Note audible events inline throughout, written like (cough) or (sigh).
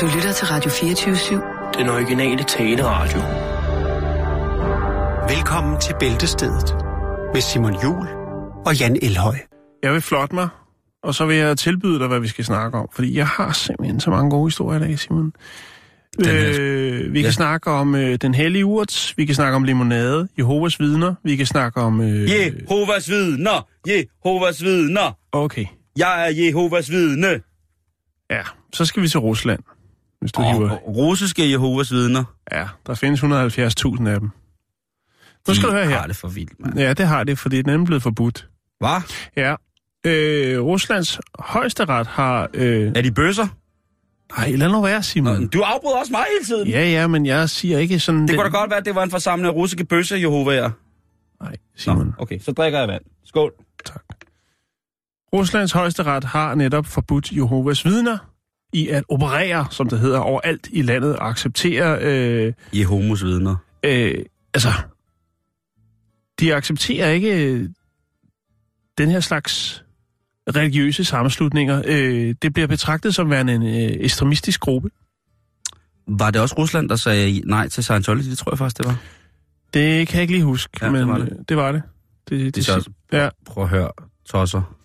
Du lytter til Radio 24-7. Den originale taleradio. Velkommen til Bæltestedet med Simon Jul og Jan Elhøj. Jeg vil flotte mig, og så vil jeg tilbyde dig, hvad vi skal snakke om. Fordi jeg har simpelthen så mange gode historier i dag, Simon. Øh, vi kan Ja. snakke om øh, den hellige urt, vi kan snakke om limonade, Jehovas vidner, vi kan snakke om... Øh, Jehovas vidner! Jehovas vidner! Okay, Jeg er Jehovas vidne! ja. Så skal vi til Rusland, hvis du hiver... Russiske Jehovas vidner. Ja, der findes 170.000 af dem. Nu skal De du høre her. har det for vildt, mand. Ja, det har det, fordi den er blevet forbudt. Hvad? Ja. Øh, Ruslands højesteret har... Øh, Er de bøsser? nej, lad nu være, Simon. Nå, du afbryder også mig hele tiden. Ja, ja, men jeg siger ikke sådan... Det kunne da godt være, at det var en forsamling af russiske bøsser, Jehovaer. Nej, Nå, Simon. okay, så drikker jeg vand. Skål. Tak. Ruslands højesteret har netop forbudt Jehovas vidner i at operere, som det hedder, overalt i landet og acceptere... Øh, Jehovas vidner. øh, altså, de accepterer ikke øh, den her slags religiøse sammenslutninger. Øh, det bliver betragtet som værende en øh, ekstremistisk gruppe. Var det også Rusland, der sagde nej til Scientology? Det tror jeg faktisk, det var. Det kan jeg ikke lige huske, Ja, det men var det. det var det. Det, det, Det er det, så, ja. prøv at høre, tosser.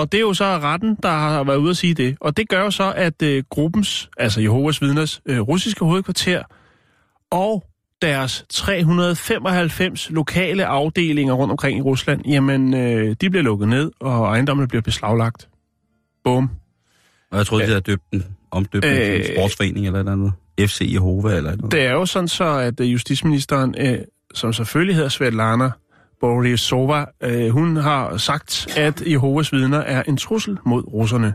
Og det er jo så retten, der har været ude at sige det. Og det gør jo så, at øh, gruppens, altså Jehovas vidners øh, russiske hovedkvarter og deres 395 lokale afdelinger rundt omkring i Rusland, jamen, øh, de bliver lukket ned, og ejendommene bliver beslaglagt. Bum. Og jeg troede, de havde døbt den, omdøbt den Øh. en sportsforening eller et eller andet. FC Jehova eller noget. Det er jo sådan så, at øh, justitsministeren, øh, som selvfølgelig hedder Svetlana Borisova, øh, hun har sagt, at Jehovas vidner er en trussel mod russerne.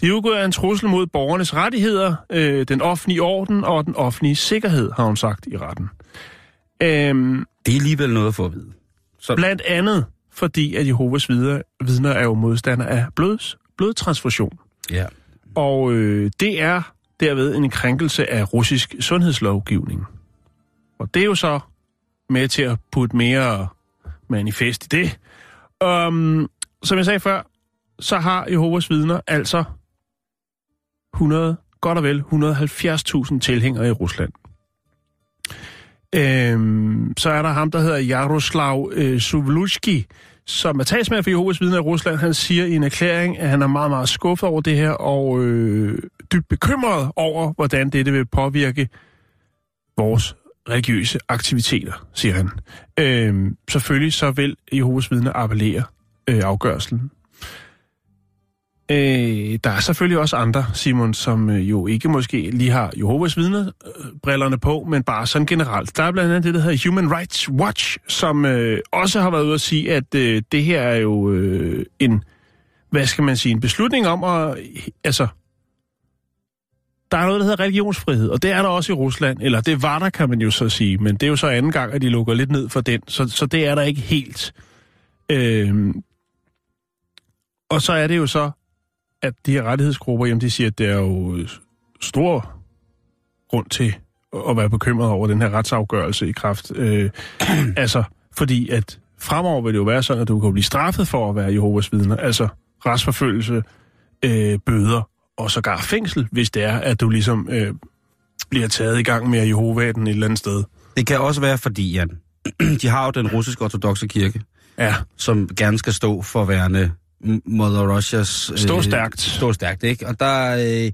De udgør en trussel mod borgernes rettigheder, øh, den offentlige orden og den offentlige sikkerhed, har hun sagt i retten. Øhm, Det er alligevel noget at få at vide. Så, blandt andet fordi, at Jehovas vidner, vidner er jo modstander af blods, blodtransfusion. ja. Og øh, det er derved en krænkelse af russisk sundhedslovgivning. Og det er jo så med til at putte mere manifest i det. Um, som jeg sagde før, så har Jehovas vidner altså 100, godt og vel 170.000 tilhængere i Rusland. Øhm, så er der ham, der hedder Jaroslav øh, Suvlutski, som er talsmand for Jehovas vidner i Rusland. Han siger i en erklæring, at han er meget, meget skuffet over det her, og øh, dybt bekymret over, hvordan dette vil påvirke vores religiøse aktiviteter, siger han. Øh, selvfølgelig så vil Jehovas vidner appellere øh, afgørelsen. Øh, der er selvfølgelig også andre, Simon, som øh, jo ikke måske lige har Jehovas vidner-brillerne øh, på, men bare sådan generelt. Der er blandt andet det, der hedder Human Rights Watch, som øh, også har været ude at sige, at øh, det her er jo øh, en, hvad skal man sige, en beslutning om at, altså, der er noget, der hedder religionsfrihed, og det er der også i Rusland, eller det var der, kan man jo så sige, men det er jo så anden gang, at de lukker lidt ned for den, så, så det er der ikke helt. Øhm, og så er det jo så, at de her rettighedsgrupper, jamen de siger, at det er jo stor grund til at være bekymret over den her retsafgørelse i kraft. Øh, (clears throat) altså, fordi at fremover vil det jo være sådan, at du kan blive straffet for at være Jehovas vidner, altså retsforfølgelse, øh, bøder og sågar fængsel, hvis det er, at du ligesom øh, bliver taget i gang med Jehovaden et eller andet sted. Det kan også være fordi, Jan, (clears throat) de har jo den russiske ortodoxe kirke, Ja, som gerne skal stå for værende Mother Russias... Stå stærkt. Stå stærkt, ikke? Og der... Øh,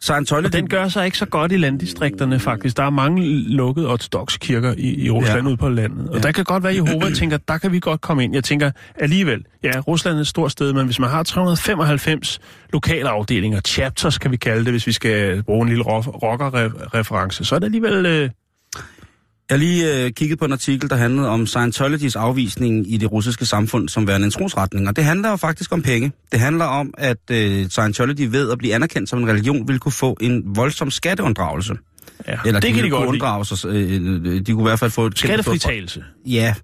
Scientology... og den gør sig ikke så godt i landdistrikterne faktisk. Der er mange lukkede ortodoxe kirker i, i Rusland ja. Ude på landet. Og ja. der kan godt være, Jehova (clears throat) tænker, der kan vi godt komme ind. Jeg tænker alligevel, ja, Rusland er et stort sted, men hvis man har 395 lokale afdelinger, chapters kan vi kalde det, hvis vi skal bruge en lille rocker-reference, så er det alligevel... Øh, Jeg lige øh, kigget på en artikel, der handlede om Scientologys afvisning i det russiske samfund som værende en trosretning. Og det handler jo faktisk om penge. Det handler om, at øh, Scientology ved at blive anerkendt som en religion, vil kunne få en voldsom skatteunddragelse. ja, Eller det kan de godt unddrage sig. Øh, øh, de kunne i hvert fald få Skattefritagelse. Ja,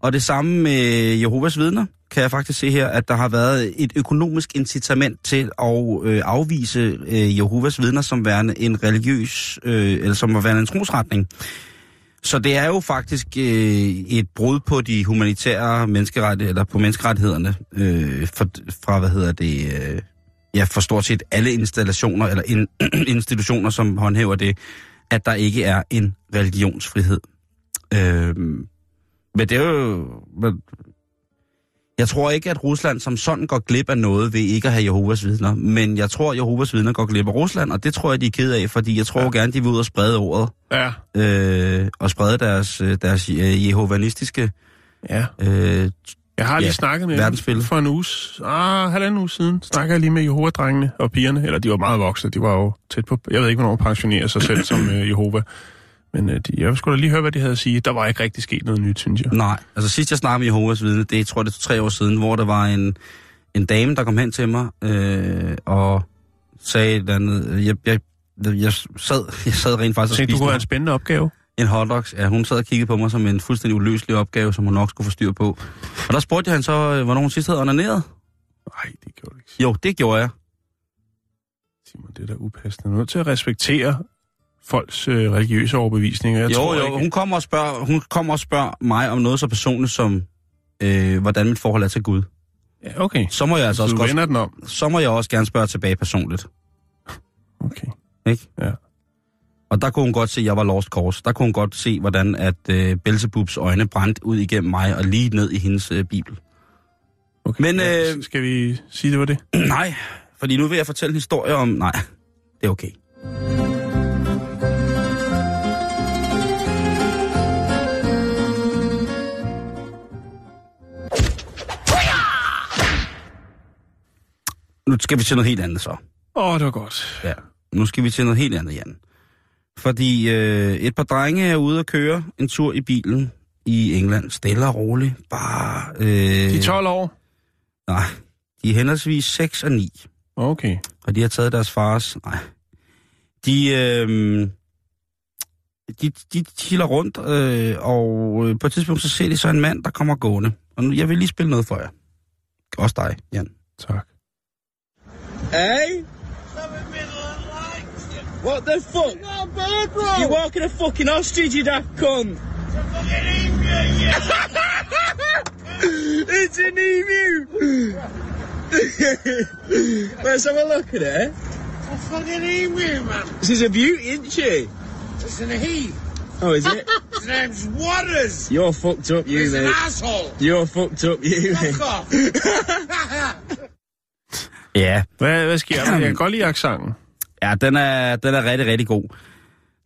og det samme med Jehovas vidner, kan jeg faktisk se her, at der har været et økonomisk incitament til at øh, afvise øh, Jehovas vidner som værende en religiøs, øh, eller som værende en trosretning. Så det er jo faktisk øh, et brud på de humanitære menneskerettigheder, eller på menneskerettighederne, øh, for, fra, hvad hedder det, øh, ja, for stort set alle installationer, eller in, (clears throat) institutioner, som håndhæver det, at der ikke er en religionsfrihed. Øh, men det er jo... Jeg tror ikke, at Rusland som sådan går glip af noget ved ikke at have Jehovas vidner. Men jeg tror, at Jehovas vidner går glip af Rusland, og det tror jeg, de er ked af, fordi jeg tror ja. gerne, de vil ud og sprede ordet. Ja. Øh, og sprede deres, øh, deres øh, jehovanistiske Ja. øh, Jeg har lige Ja, snakket med dem for en uge, ah, halvanden uge siden. Snakker jeg lige med Jehova-drengene og pigerne. Eller de var meget voksne. De var jo tæt på... Jeg ved ikke, hvornår de pensionerer sig selv som øh, Jehova. Men øh, de, jeg skulle da lige høre, hvad de havde at sige. Der var ikke rigtig sket noget nyt, synes jeg. Nej, altså sidst jeg snakkede med Jehovas vidne, det er, tror jeg, det er tre år siden, hvor der var en, en dame, der kom hen til mig øh, og sagde et eller andet. Jeg, jeg, jeg, sad, jeg sad rent faktisk og Tænkte, du spiste kunne have en en, spændende opgave? en hotdogs. Ja, hun sad og kiggede på mig som en fuldstændig uløselig opgave, som hun nok skulle få styr på. Og der spurgte jeg hende så, øh, hvornår hun sidst havde onaneret. Nej, det gjorde du ikke. Jo, det gjorde jeg. Simon, det er da upassende. Du er nødt til at respektere folks øh, religiøse overbevisninger. Jeg jo, tror jo, ikke, hun kommer, og spørger, hun kommer og spørger mig om noget så personligt som, øh, hvordan mit forhold er til Gud. Ja, okay. Så må jeg altså Så også du godt, den om. så må jeg også gerne spørge tilbage personligt. Okay. Ikke? Ja. Og der kunne hun godt se, at jeg var lost course. Der kunne hun godt se, hvordan at øh, Belzebubs øjne brændte ud igennem mig og lige ned i hendes øh, bibel. okay. Men, øh, Skal vi sige, det var det? (clears throat) nej, fordi nu vil jeg fortælle en historie om... Nej, det er okay. Nu skal vi til noget helt andet så. Åh, oh, det var godt. Ja. Nu skal vi til noget helt andet, Jan. Fordi øh, et par drenge er ude at køre en tur i bilen i England. Stille og roligt. Bare... Øh, De er 12 år? Nej, de er henholdsvis 6 og 9. Okay. Og de har taget deres fars... Nej. De... Øh, de, de chiller rundt, øh, og øh, på et tidspunkt så ser de så en mand, der kommer gående. Og nu, jeg vil lige spille noget for jer. Også dig, Jan. Tak. Eh? Hey? What the fuck? You're walking a fucking ostrich, you daft cunt! (laughs) it's an emu! (laughs) Let's have a look at it. It's a fucking emu, man. This is a beauty, isn't she? Listen an he. Oh, is it? (laughs) His name's Waters. You're fucked up, you, He's an asshole. You're fucked up, you, mate. Fuck off. Ja, Hvad, hvad sker der? Jeg kan godt lide accenten. Ja, den er, den er rigtig, rigtig god.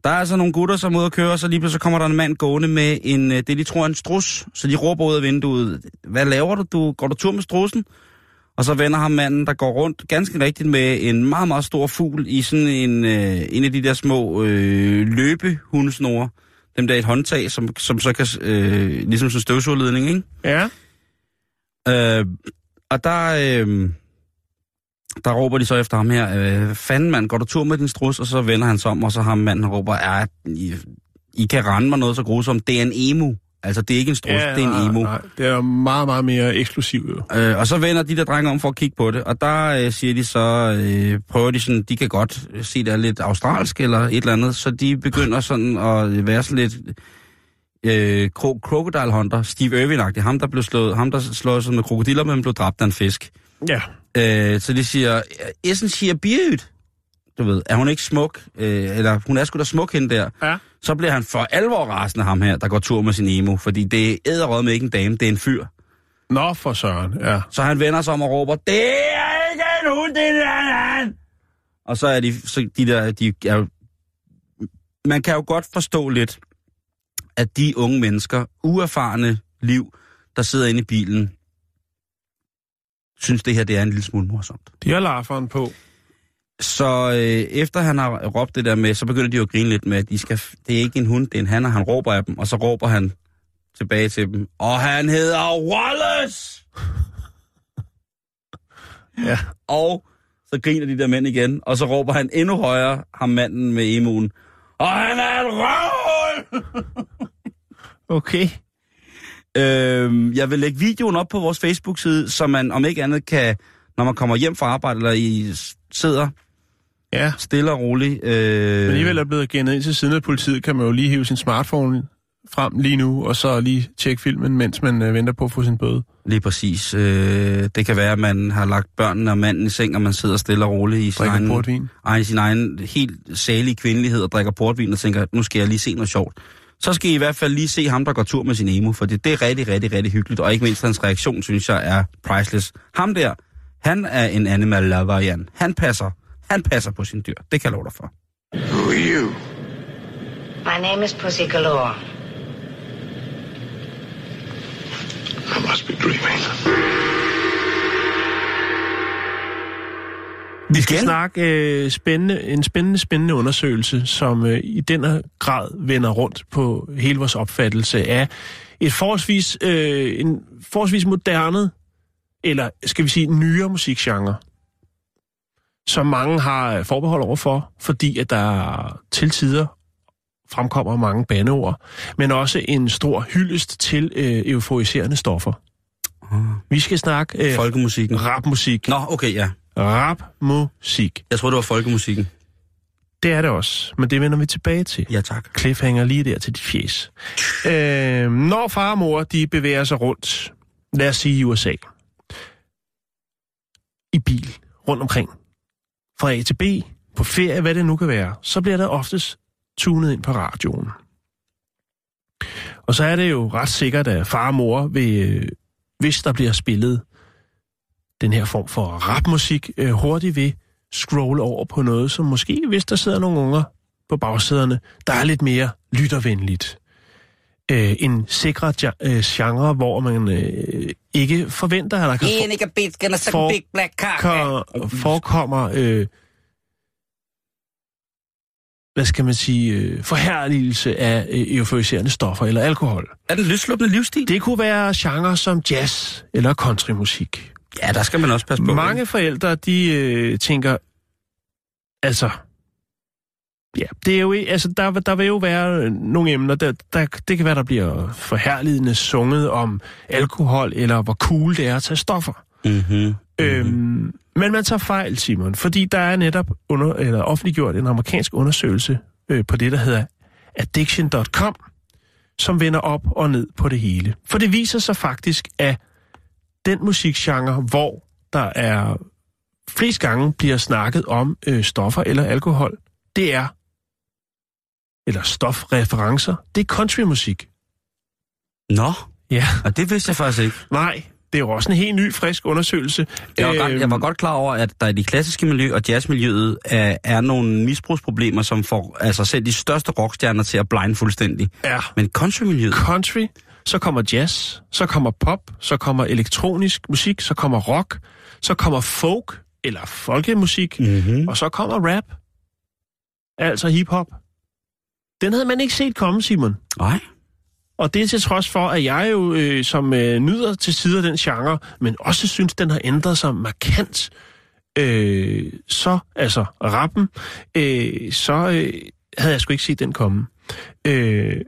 Der er altså nogle gutter, som er ude at køre, og så lige pludselig kommer der en mand gående med en, øh, det, de tror er en strus. Så de råber ud af vinduet, hvad laver du? du? Går du tur med strussen? Og så vender ham manden, der går rundt ganske rigtigt med en meget, meget stor fugl i sådan en, øh, en af de der små øh, løbehundesnore. Dem der er et håndtag, som, som så kan, øh, ligesom sådan en støvsugerledning, ikke? Ja. Øh, og der, øh, der råber de så efter ham her, øh, fanden mand, går du tur med din strus? Og så vender han sig om, og så har manden råber, ja, I, I kan rende mig noget så grusomt. Det er en emu. Altså, det er ikke en strus, ja det er en emu. Nej, det er meget, meget mere eksklusivt. Øh, og så vender de der drenge om for at kigge på det, og der øh, siger de så, øh, prøver de sådan, de kan godt se, det er lidt australsk eller et eller andet, så de begynder sådan at være sådan lidt øh, kro- crocodile hunter, Steve Irwin-agtig, ham der blev slået, ham der slår sådan med krokodiller, men blev dræbt af en fisk. Ja. Øh, så de siger, she a beaut? Du ved, er hun ikke smuk? Øh, eller hun er sgu da smuk hende der. Ja. Så bliver han for alvor rasende ham her, der går tur med sin emo, fordi det er med ikke en dame, det er en fyr. Nå, for søren. Ja. Så han vender sig om og råber, det er ikke en hund, det er en Og så er de, så de der, de er man kan jo godt forstå lidt, at de unge mennesker, uerfarne liv, der sidder inde i bilen, synes det her, det er en lille smule morsomt. De har larferen på. Så øh, efter han har råbt det der med, så begynder de jo at grine lidt med, at de skal, det er ikke en hund, det er en han, og han råber af dem, og så råber han tilbage til dem, og han hedder Wallace! Ja. Og så griner de der mænd igen, og så råber han endnu højere, ham manden med emuen, og han er et røvhul! Okay. Øhm, jeg vil lægge videoen op på vores Facebook-side, så man om ikke andet kan, når man kommer hjem fra arbejde, eller I sidder Ja. stille og roligt. Øh, Men alligevel er blevet genet ind til siden af politiet, kan man jo lige hive sin smartphone frem lige nu, og så lige tjekke filmen, mens man øh, venter på at få sin bøde. Lige præcis. Øh, det kan være, at man har lagt børnene og manden i seng, og man sidder stille og roligt i sin Drikker egen, portvin. ej, sin egen helt salige kvindelighed og drikker portvin og tænker, nu skal jeg lige se noget sjovt. Så skal I i hvert fald lige se ham, der går tur med sin emo, for det, det er rigtig, rigtig, rigtig hyggeligt, og ikke mindst hans reaktion, synes jeg, er priceless. Ham der, han er en animal lover, Jan. Han passer, han passer på sin dyr. Det kan jeg love dig for. Who are you? My name is Pussy Galore. I must be dreaming. Vi skal Igen? snakke øh, spændende, en spændende, spændende undersøgelse, som øh, i den grad vender rundt på hele vores opfattelse af et forholdsvis, øh, en forholdsvis moderne, eller skal vi sige nyere musikgenre, som mange har forbehold overfor, fordi at der til tider fremkommer mange bandeord, men også en stor hyldest til øh, euforiserende stoffer. Vi skal snakke øh, Folkemusikken. rapmusik. Nå, okay, ja. Rapmusik. Jeg tror det var folkemusikken. Det er det også, men det vender vi tilbage til. Ja, tak. Cliffhanger lige der til dit fjes. Øh, når far og mor de bevæger sig rundt, lad os sige i USA, i bil, rundt omkring, fra A til B, på ferie, hvad det nu kan være, så bliver der oftest tunet ind på radioen. Og så er det jo ret sikkert, at far og mor vil, øh, hvis der bliver spillet den her form for rapmusik, øh, hurtigt vil scrolle over på noget, som måske, hvis der sidder nogle unger på bagsæderne, der er lidt mere lyttervenligt. Øh, en sikre øh, genre, hvor man øh, ikke forventer, at der kan For- for, forekommer, øh, hvad skal man sige, øh, forherligelse af øh, euforiserende stoffer eller alkohol. Er den løsluppende livsstil? Det kunne være genre som jazz eller countrymusik. Ja, der skal man også passe på. Mange forældre, de øh, tænker, altså, ja, det er jo, altså, der, der vil jo være øh, nogle emner, der, der, det kan være, der bliver forherligende sunget om alkohol, eller hvor cool det er at tage stoffer. Mm-hmm. Øhm, men man tager fejl, Simon, fordi der er netop under, eller offentliggjort en amerikansk undersøgelse øh, på det, der hedder addiction.com, som vender op og ned på det hele. For det viser sig faktisk, at den musikgenre, hvor der er flest gange bliver snakket om øh, stoffer eller alkohol, det er, eller stofreferencer, det er countrymusik. Nå, Ja, og det vidste jeg faktisk ikke. nej, det er jo også en helt ny, frisk undersøgelse. Jeg var, godt, Øhm, jeg var godt klar over, at der i det klassiske miljø og jazzmiljøet er, er nogle misbrugsproblemer, som får altså selv de største rockstjerner til at blinde fuldstændig. Ja. Men countrymiljøet, country, så kommer jazz, så kommer pop, så kommer elektronisk musik, så kommer rock, så kommer folk eller folkemusik, mm-hmm. og så kommer rap. Altså hiphop. Den havde man ikke set komme, Simon. nej, Og det er til trods for, at jeg jo øh, som øh, nyder til sider den genre, men også synes, den har ændret sig markant. Øh, så, altså rappen, øh, så øh, havde jeg sgu ikke set den komme. Øh,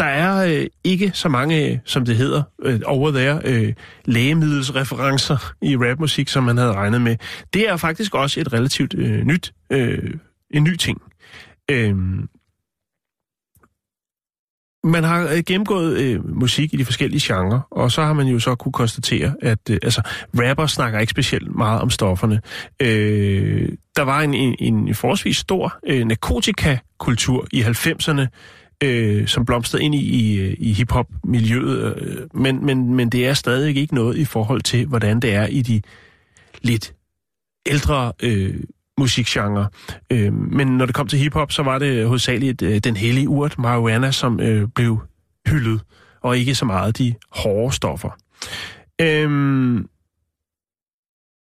der er øh, ikke så mange, øh, som det hedder, øh, over there, øh, lægemiddelsreferencer i rapmusik, som man havde regnet med. Det er faktisk også et relativt øh, nyt, øh, en ny ting. Øh, man har øh, gennemgået øh, musik i de forskellige genrer, og så har man jo så kunne konstatere, at øh, altså, rapper snakker ikke specielt meget om stofferne. Øh, der var en, en, en forholdsvis stor øh, narkotikakultur i 90'erne, øh, som blomstrede ind i, i, i hiphop-miljøet, øh, men, men, men det er stadig ikke noget i forhold til, hvordan det er i de lidt ældre øh, musikgenre. Øh, men når det kom til hiphop, så var det hovedsageligt øh, den hellige urt, marijuana, som øh, blev hyldet, og ikke så meget de hårde stoffer. Øhm,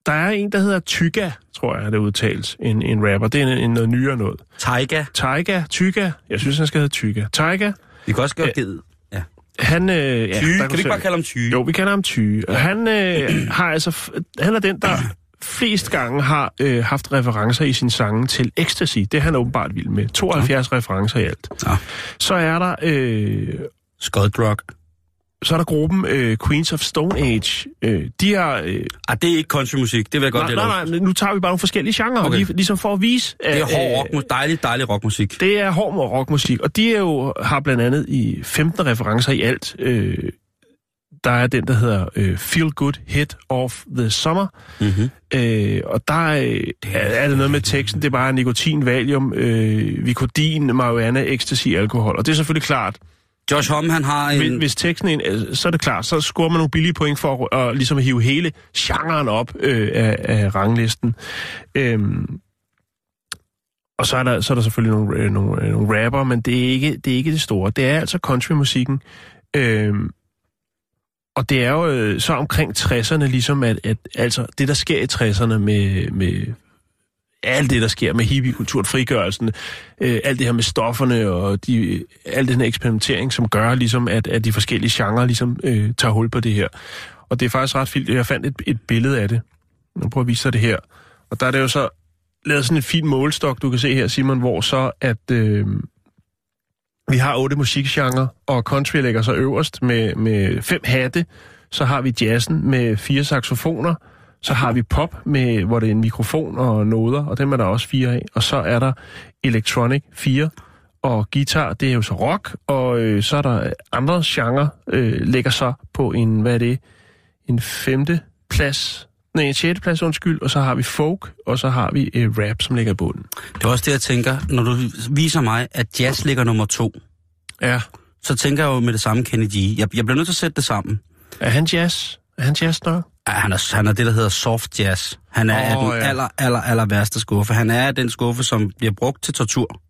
der er en, der hedder Tyga, tror jeg, det udtales, en, en rapper. Det er en, en noget nyere noget. Taiga. Tyga, Tyga, jeg synes, han skal hedde Tyga. Tyga, Vi kan også gøre Ja. givet. Ja. han... Øh, ja, Tyge, kan du ikke bare kalde ham Tyge? jo, vi kalder ham Tyge. Og han øh, har altså, han er den, der flest gange har øh, haft referencer i sin sange til ecstasy. Det er han åbenbart vild med. 72 referencer i alt. Ja. Så er der øh, Scott Rock. Så er der gruppen øh, Queens of Stone Age. Øh, de har... Øh, Ah, det er ikke countrymusik, det vil jeg godt nej, nej, nej, nu tager vi bare nogle forskellige genrer, okay. Lige, ligesom for at vise... Det er hård øh, rock, dejlig, dejlig rockmusik. Det er hård rockmusik, og de er jo, har blandt andet i 15 referencer i alt. Øh, der er den, der hedder øh, Feel Good Hit of the Summer. Mm-hmm. Øh, og der er, er, er det noget med teksten, det er bare nikotin, valium, øh, vikodin, marihuana, ecstasy, alkohol. Og det er selvfølgelig klart, Josh Homme, han har en... hvis, hvis teksten er, en- øh, så er det klart, så scorer man nogle billige point for at, at ligesom hive hele genren op øh, af, af ranglisten. Øhm, og så er der, så er der selvfølgelig nogle, øh, nogle, øh, nogle rapper, men det er, ikke, det er ikke det store. Det er altså countrymusikken. Øhm, og det er jo øh, så omkring 60'erne, ligesom at, at altså, det, der sker i 60'erne med, med alt det, der sker med hippiekulturen, frigørelsen, øh, alt det her med stofferne og de, al den her eksperimentering, som gør ligesom, at, at de forskellige genrer ligesom øh, tager hul på det her. Og det er faktisk ret fint. Jeg fandt et, et billede af det. Nu prøver at vise dig det her. Og der er det jo så lavet sådan en fin målestok, du kan se her, Simon, hvor så at øh, vi har otte musikgenre, og country ligger så øverst med, med fem hatte. Så har vi jazzen med fire saxofoner. Så har vi pop, med, hvor det er en mikrofon og noder, og dem er der også fire af. Og så er der electronic, fire. Og guitar, det er jo så rock. Og øh, så er der andre genrer, øh, ligger så på en, hvad er det, en femte plads. Nej, en sjette plads, undskyld. Og så har vi folk, og så har vi øh, rap, som ligger i bunden. Det er også det, jeg tænker, når du viser mig, at jazz ligger nummer to, Ja. så tænker jeg jo med det samme Kenny G. Jeg, jeg bliver nødt til at sætte det sammen. Er han jazz? Er han jazz nok? Han, er, han er det, der hedder soft jazz. Han er oh, den ja. aller, aller, aller værste skuffe. Han er den skuffe, som bliver brugt til tortur.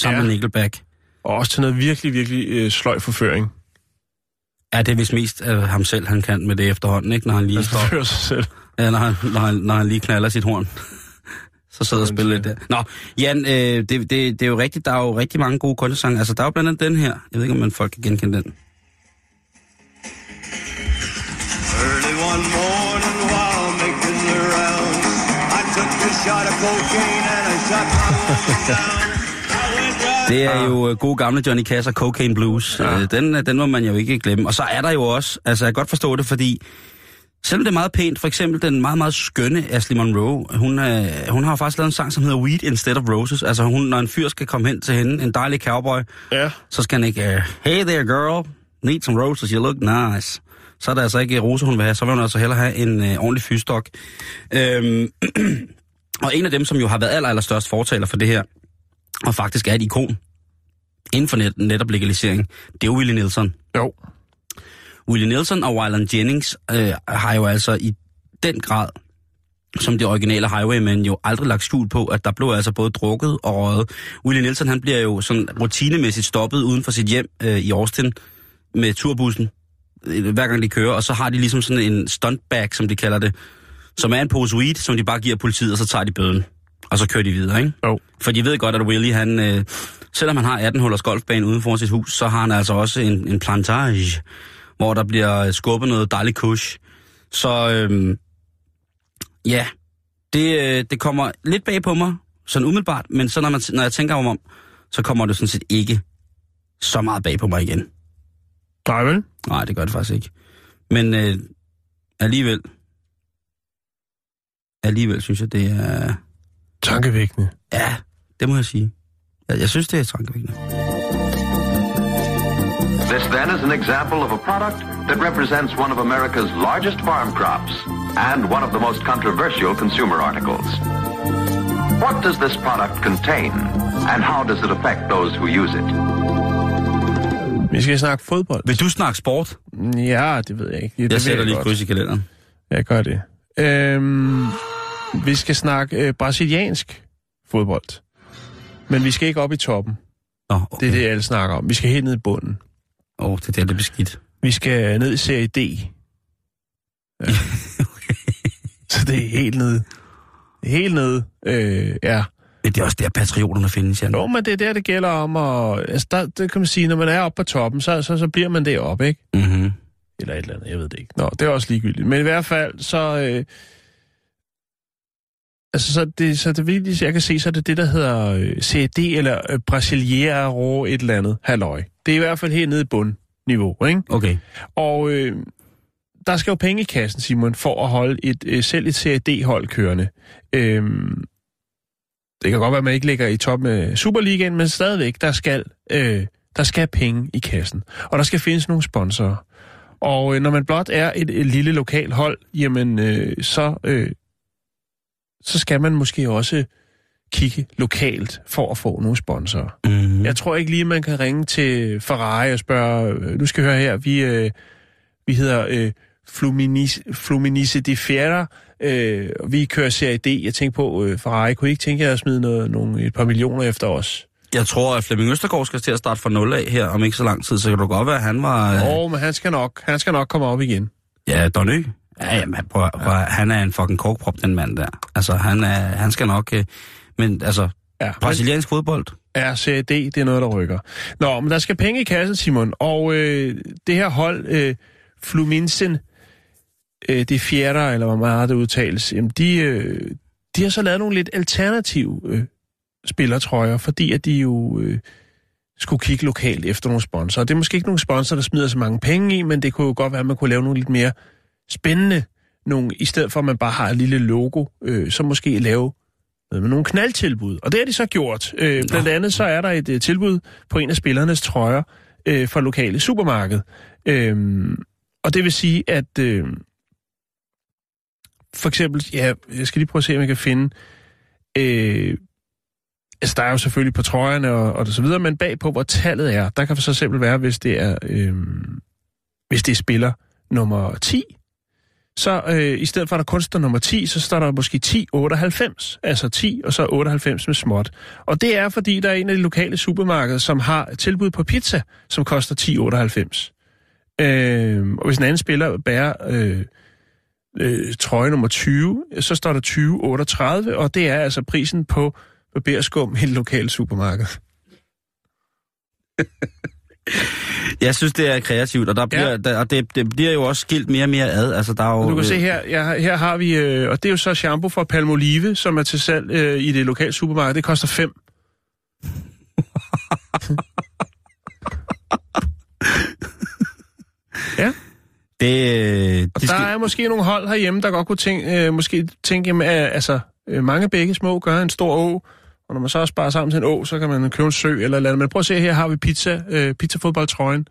Sammen Ja. med Nickelback. Og også til noget virkelig, virkelig øh, sløj forføring. Ja, det er vist mest øh, ham selv, han kan med det efterhånden, ikke? Når han lige Han står, sig selv. ja, når, han, når, han, når han lige knaller sit horn. (laughs) Så sidder og spiller lidt der. Nå, Jan, øh, det, det, det, er jo rigtigt, der er jo rigtig mange gode countrysange. Altså, der er jo blandt andet den her. Jeg ved ikke, om man folk kan genkende den. Early one morning while making the rounds, I took a shot of cocaine and I shot my Det er jo øh, gode gamle Johnny Cash og Cocaine Blues. Ja. Øh, den, øh, den må man jo ikke glemme. Og så er der jo også, altså jeg kan godt forstå det, fordi selvom det er meget pænt, for eksempel den meget, meget skønne Ashley Monroe, hun, øh, hun har jo faktisk lavet en sang, som hedder Weed Instead of Roses. Altså hun, når en fyr skal komme hen til hende, en dejlig cowboy, Ja. så skal han ikke, uh, hey there girl, need some roses, you look nice. Så er der altså ikke roser, hun vil have, så vil hun altså hellere have en øh, ordentlig fyrstok. Øhm, (clears throat) og en af dem, som jo har været aller, aller størst fortaler for det her, og faktisk er et ikon inden for net, netop legalisering, det er jo Willie Nelson. Jo. Willie Nelson og Wyland Jennings øh, har jo altså i den grad, som de originale Highwaymen, jo aldrig lagt skjul på, at der blev altså både drukket og røget. Willie Nelson, han bliver jo sådan rutinemæssigt stoppet uden for sit hjem øh, i Austin med turbussen, øh, hver gang de kører, og så har de ligesom sådan en stuntbag, som de kalder det, som er en pose weed, som de bare giver politiet, og så tager de bøden. Og så kører de videre, ikke? Jo. For de ved godt, at Willie, han, øh, selvom han har 18 hullers golfbane uden for sit hus, så har han altså også en, en plantage, hvor der bliver skubbet noget dejligt kush. Så øh, ja, det, øh, det kommer lidt bag på mig, sådan umiddelbart, men så når, man, når jeg tænker om, så kommer det sådan set ikke så meget bag på mig igen. Nej, vel? Nej, det gør det faktisk ikke. Men øh, alligevel, alligevel synes jeg, det er... Tankevækkende. Ja, det må jeg sige. Jeg, jeg synes, det er tankevækkende. This then is an example of a product that represents one of America's largest farm crops and one of the most controversial consumer articles. What does this product contain and how does it affect those who use it? Vi skal snakke fodbold. Vil du snakke sport? Ja, det ved jeg ikke. Ja, det Jeg sætter lige et godt. kryds i kalenderen. Jeg gør det. Øhm, vi skal snakke øh, brasiliansk fodbold. Men vi skal ikke op i toppen. Nå, Det okay. er det, alle snakker om. Vi skal helt ned i bunden. Åh, oh, det er der, det beskidt. Vi skal ned i serie D. (laughs) Ja. Så det er helt nede. Helt nede, øh, ja. Det er også der, patrioterne findes, Jan. Jo, men det er der, det gælder om. Og, altså, der, det kan man sige, når man er oppe på toppen, så, så, så bliver man deroppe, ikke? Mm-hmm. Eller et eller andet, jeg ved det ikke. Nå, det er også ligegyldigt. Men i hvert fald, så... Øh, altså, så det, så det vigtigste, jeg kan se, så er det det, der hedder øh, CAD, eller øh, Brasiliero et eller andet. Halløj. Det er i hvert fald helt nede i bunden. niveau, ikke? Okay. Og øh, der skal jo penge i kassen, Simon, for at holde et, øh, selv et Serie D-hold kørende. Øh, det kan godt være, at man ikke ligger i top med Superligaen, men stadigvæk, der skal, øh, der skal penge i kassen. Og der skal findes nogle sponsorer. Og øh, når man blot er et, et lille lokal hold, jamen øh, så, øh, så skal man måske også kigge lokalt for at få nogle sponsorer. Mm. Jeg tror ikke lige, man kan ringe til Ferrari og spørge, øh, nu skal høre her, vi, øh, vi hedder øh, Fluminense, Fluminense de Fiera, øh, og vi kører Serie D. Jeg tænker på, øh, Ferrari, kunne I ikke tænke jer at smide noget, nogle, et par millioner efter os? Jeg tror, at Flemming Østergaard skal til at starte fra nul af her om ikke så lang tid, så kan du godt være, at han var... Åh, Øh, oh, men han skal nok, han skal nok komme op igen. ja, Donny. Ja, jamen, prøv, prøv, ja. han er en fucking korkprop, den mand der. Altså, han, er, han skal nok... Øh, men altså, Ja, brasiliansk fodbold, Ja, Serie D, det er noget, der rykker. Nå, men der skal penge i kassen, Simon, og øh, det her hold, øh, Fluminense, øh, det fjerde, eller hvor meget det udtales, jamen de, øh, de har så lavet nogle lidt alternative øh, spillertrøjer, fordi at de jo øh, skulle kigge lokalt efter nogle sponsorer. Det er måske ikke nogle sponsorer, der smider så mange penge i, men det kunne jo godt være, at man kunne lave nogle lidt mere spændende, nogle, i stedet for at man bare har et lille logo, øh, så måske lave med nogle knaldtilbud. Og det har de så gjort. Øh, blandt andet så er der et øh, tilbud på en af spillernes trøjer øh, fra lokale supermarked. Øh, og det vil sige, at øh, for eksempel, ja, jeg skal lige prøve at se, om jeg kan finde... Øh, altså, der er jo selvfølgelig på trøjerne og, og så videre, men bagpå, hvor tallet er, der kan for så eksempel være, hvis det er, øh, hvis det er spiller nummer 10, så øh, i stedet for, at der kun står nummer 10, så står der måske 1098. Altså 10, og så 98 med småt. Og det er, fordi der er en af de lokale supermarkeder, som har tilbud på pizza, som koster 1098. Øh, og hvis en anden spiller bærer øh, øh, trøje nummer 20, så står der 2038, og det er altså prisen på barberskum i det lokale supermarked. (laughs) Jeg synes, det er kreativt, og, der bliver, Ja. der, og det, det bliver jo også skilt mere og mere ad. Altså, der er jo, Du kan øh, se her, ja, her har vi, øh, og det er jo så shampoo fra Palmolive, som er til salg øh, i det lokale supermarked. Det koster 5. (laughs) ja, Det, øh, og de der skal, er måske nogle hold herhjemme, der godt kunne tænke, øh, måske tænke, jamen, øh, altså, øh, mange begge små gør en stor å, og når man så også sparer sammen til en å, så kan man købe en sø eller eller andet. Men prøv at se, her har vi pizza, øh, pizzafodboldtrøjen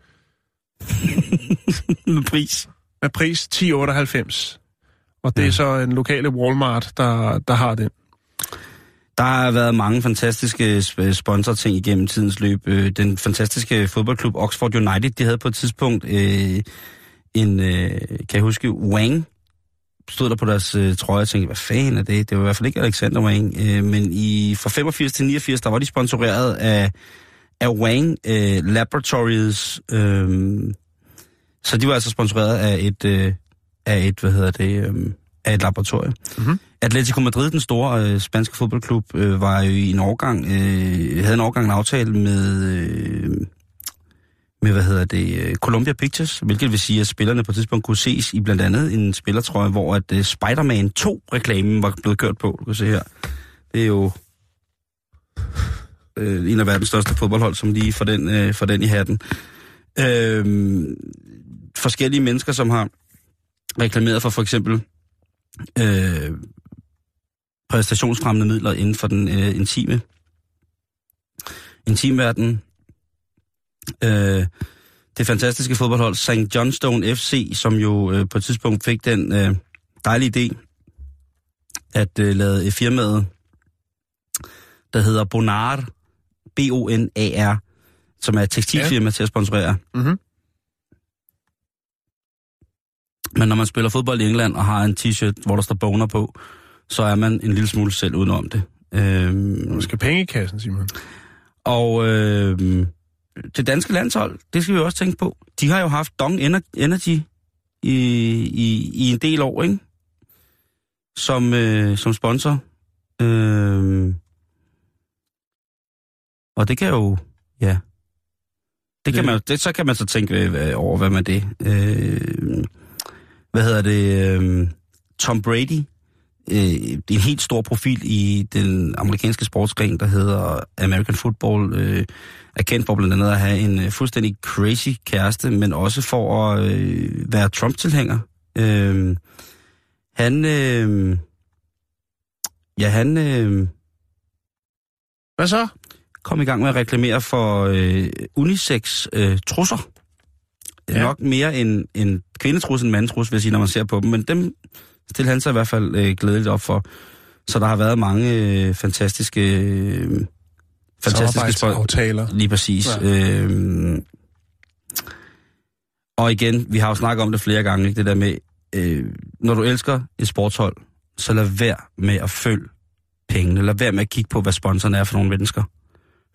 (laughs) med pris. med pris 10,98. Og det er så en lokale Walmart, der, der har den. Der har været mange fantastiske sp- sponsorting igennem tidens løb. Øh, Den fantastiske fodboldklub Oxford United, de havde på et tidspunkt øh, en, øh, kan jeg huske, Wang, stod der på deres øh, trøje og tænkte, hvad fanden er det? Det var i hvert fald ikke Alexander Wang. Øh, men i, fra 85 til 89, der var de sponsoreret af, af Wang øh, Laboratories. Øh, så de var altså sponsoreret af et, øh, af et hvad hedder det, øh, af et laboratorium. Mhm. Atletico Madrid, den store øh, spanske fodboldklub, øh, var jo i en årgang, øh, havde en årgang en aftale med, øh, med, hvad hedder det, øh, Columbia Pictures, hvilket vil sige, at spillerne på et tidspunkt kunne ses i blandt andet en spillertrøje, hvor at uh, Spider-Man 2-reklamen var blevet kørt på. Du kan se her. Det er jo øh, en af verdens største fodboldhold, som lige får den, øh, får den i hatten. Øh, forskellige mennesker, som har reklameret for for eksempel øh, præstationsfremmende midler inden for den øh, intime intimverden. Øh, det fantastiske fodboldhold St. Johnstone FC, som jo øh, på et tidspunkt fik den øh, dejlige idé at øh, lade firmaet, der hedder Bonar, B-O-N-A-R, som er et tekstilfirma ja. til at sponsorere. Mhm. Men når man spiller fodbold i England og har en t-shirt, hvor der står boner på, så er man en lille smule selv udenom det. Øhm, Der skal penge i kassen, Simon. og øh, det danske landshold, det skal vi også tænke på. De har jo haft Dong Energy i, i, i en del år, ikke? Som, øh, som sponsor. Øh, og det kan jo, ja. Det kan man, det, så kan man så tænke øh, over, hvad man det. Øh, hvad hedder det? Øh, Tom Brady øh, en helt stor profil i den amerikanske sportsgren, der hedder American Football, øh, er kendt for blandt andet at have en øh, fuldstændig crazy kæreste, men også for at øh, være Trump-tilhænger. Øh, han, øh, ja, han øh, Hvad så? kom i gang med at reklamere for øh, unisex øh, trusser. Ja. Nok mere end en kvindetrus end mandtrus, vil jeg sige, når man ser på dem. Men dem stiller han sig i hvert fald øh, glædeligt op for. Så der har været mange øh, fantastiske... Øh, fantastiske. Samarbejdsaftaler. Lige præcis. Ja. Øhm, og igen, vi har jo snakket om det flere gange, ikke? det der med, øh, når du elsker et sportshold, så lad være med at følge pengene. Lad være med at kigge på, hvad sponsoren er for nogle mennesker.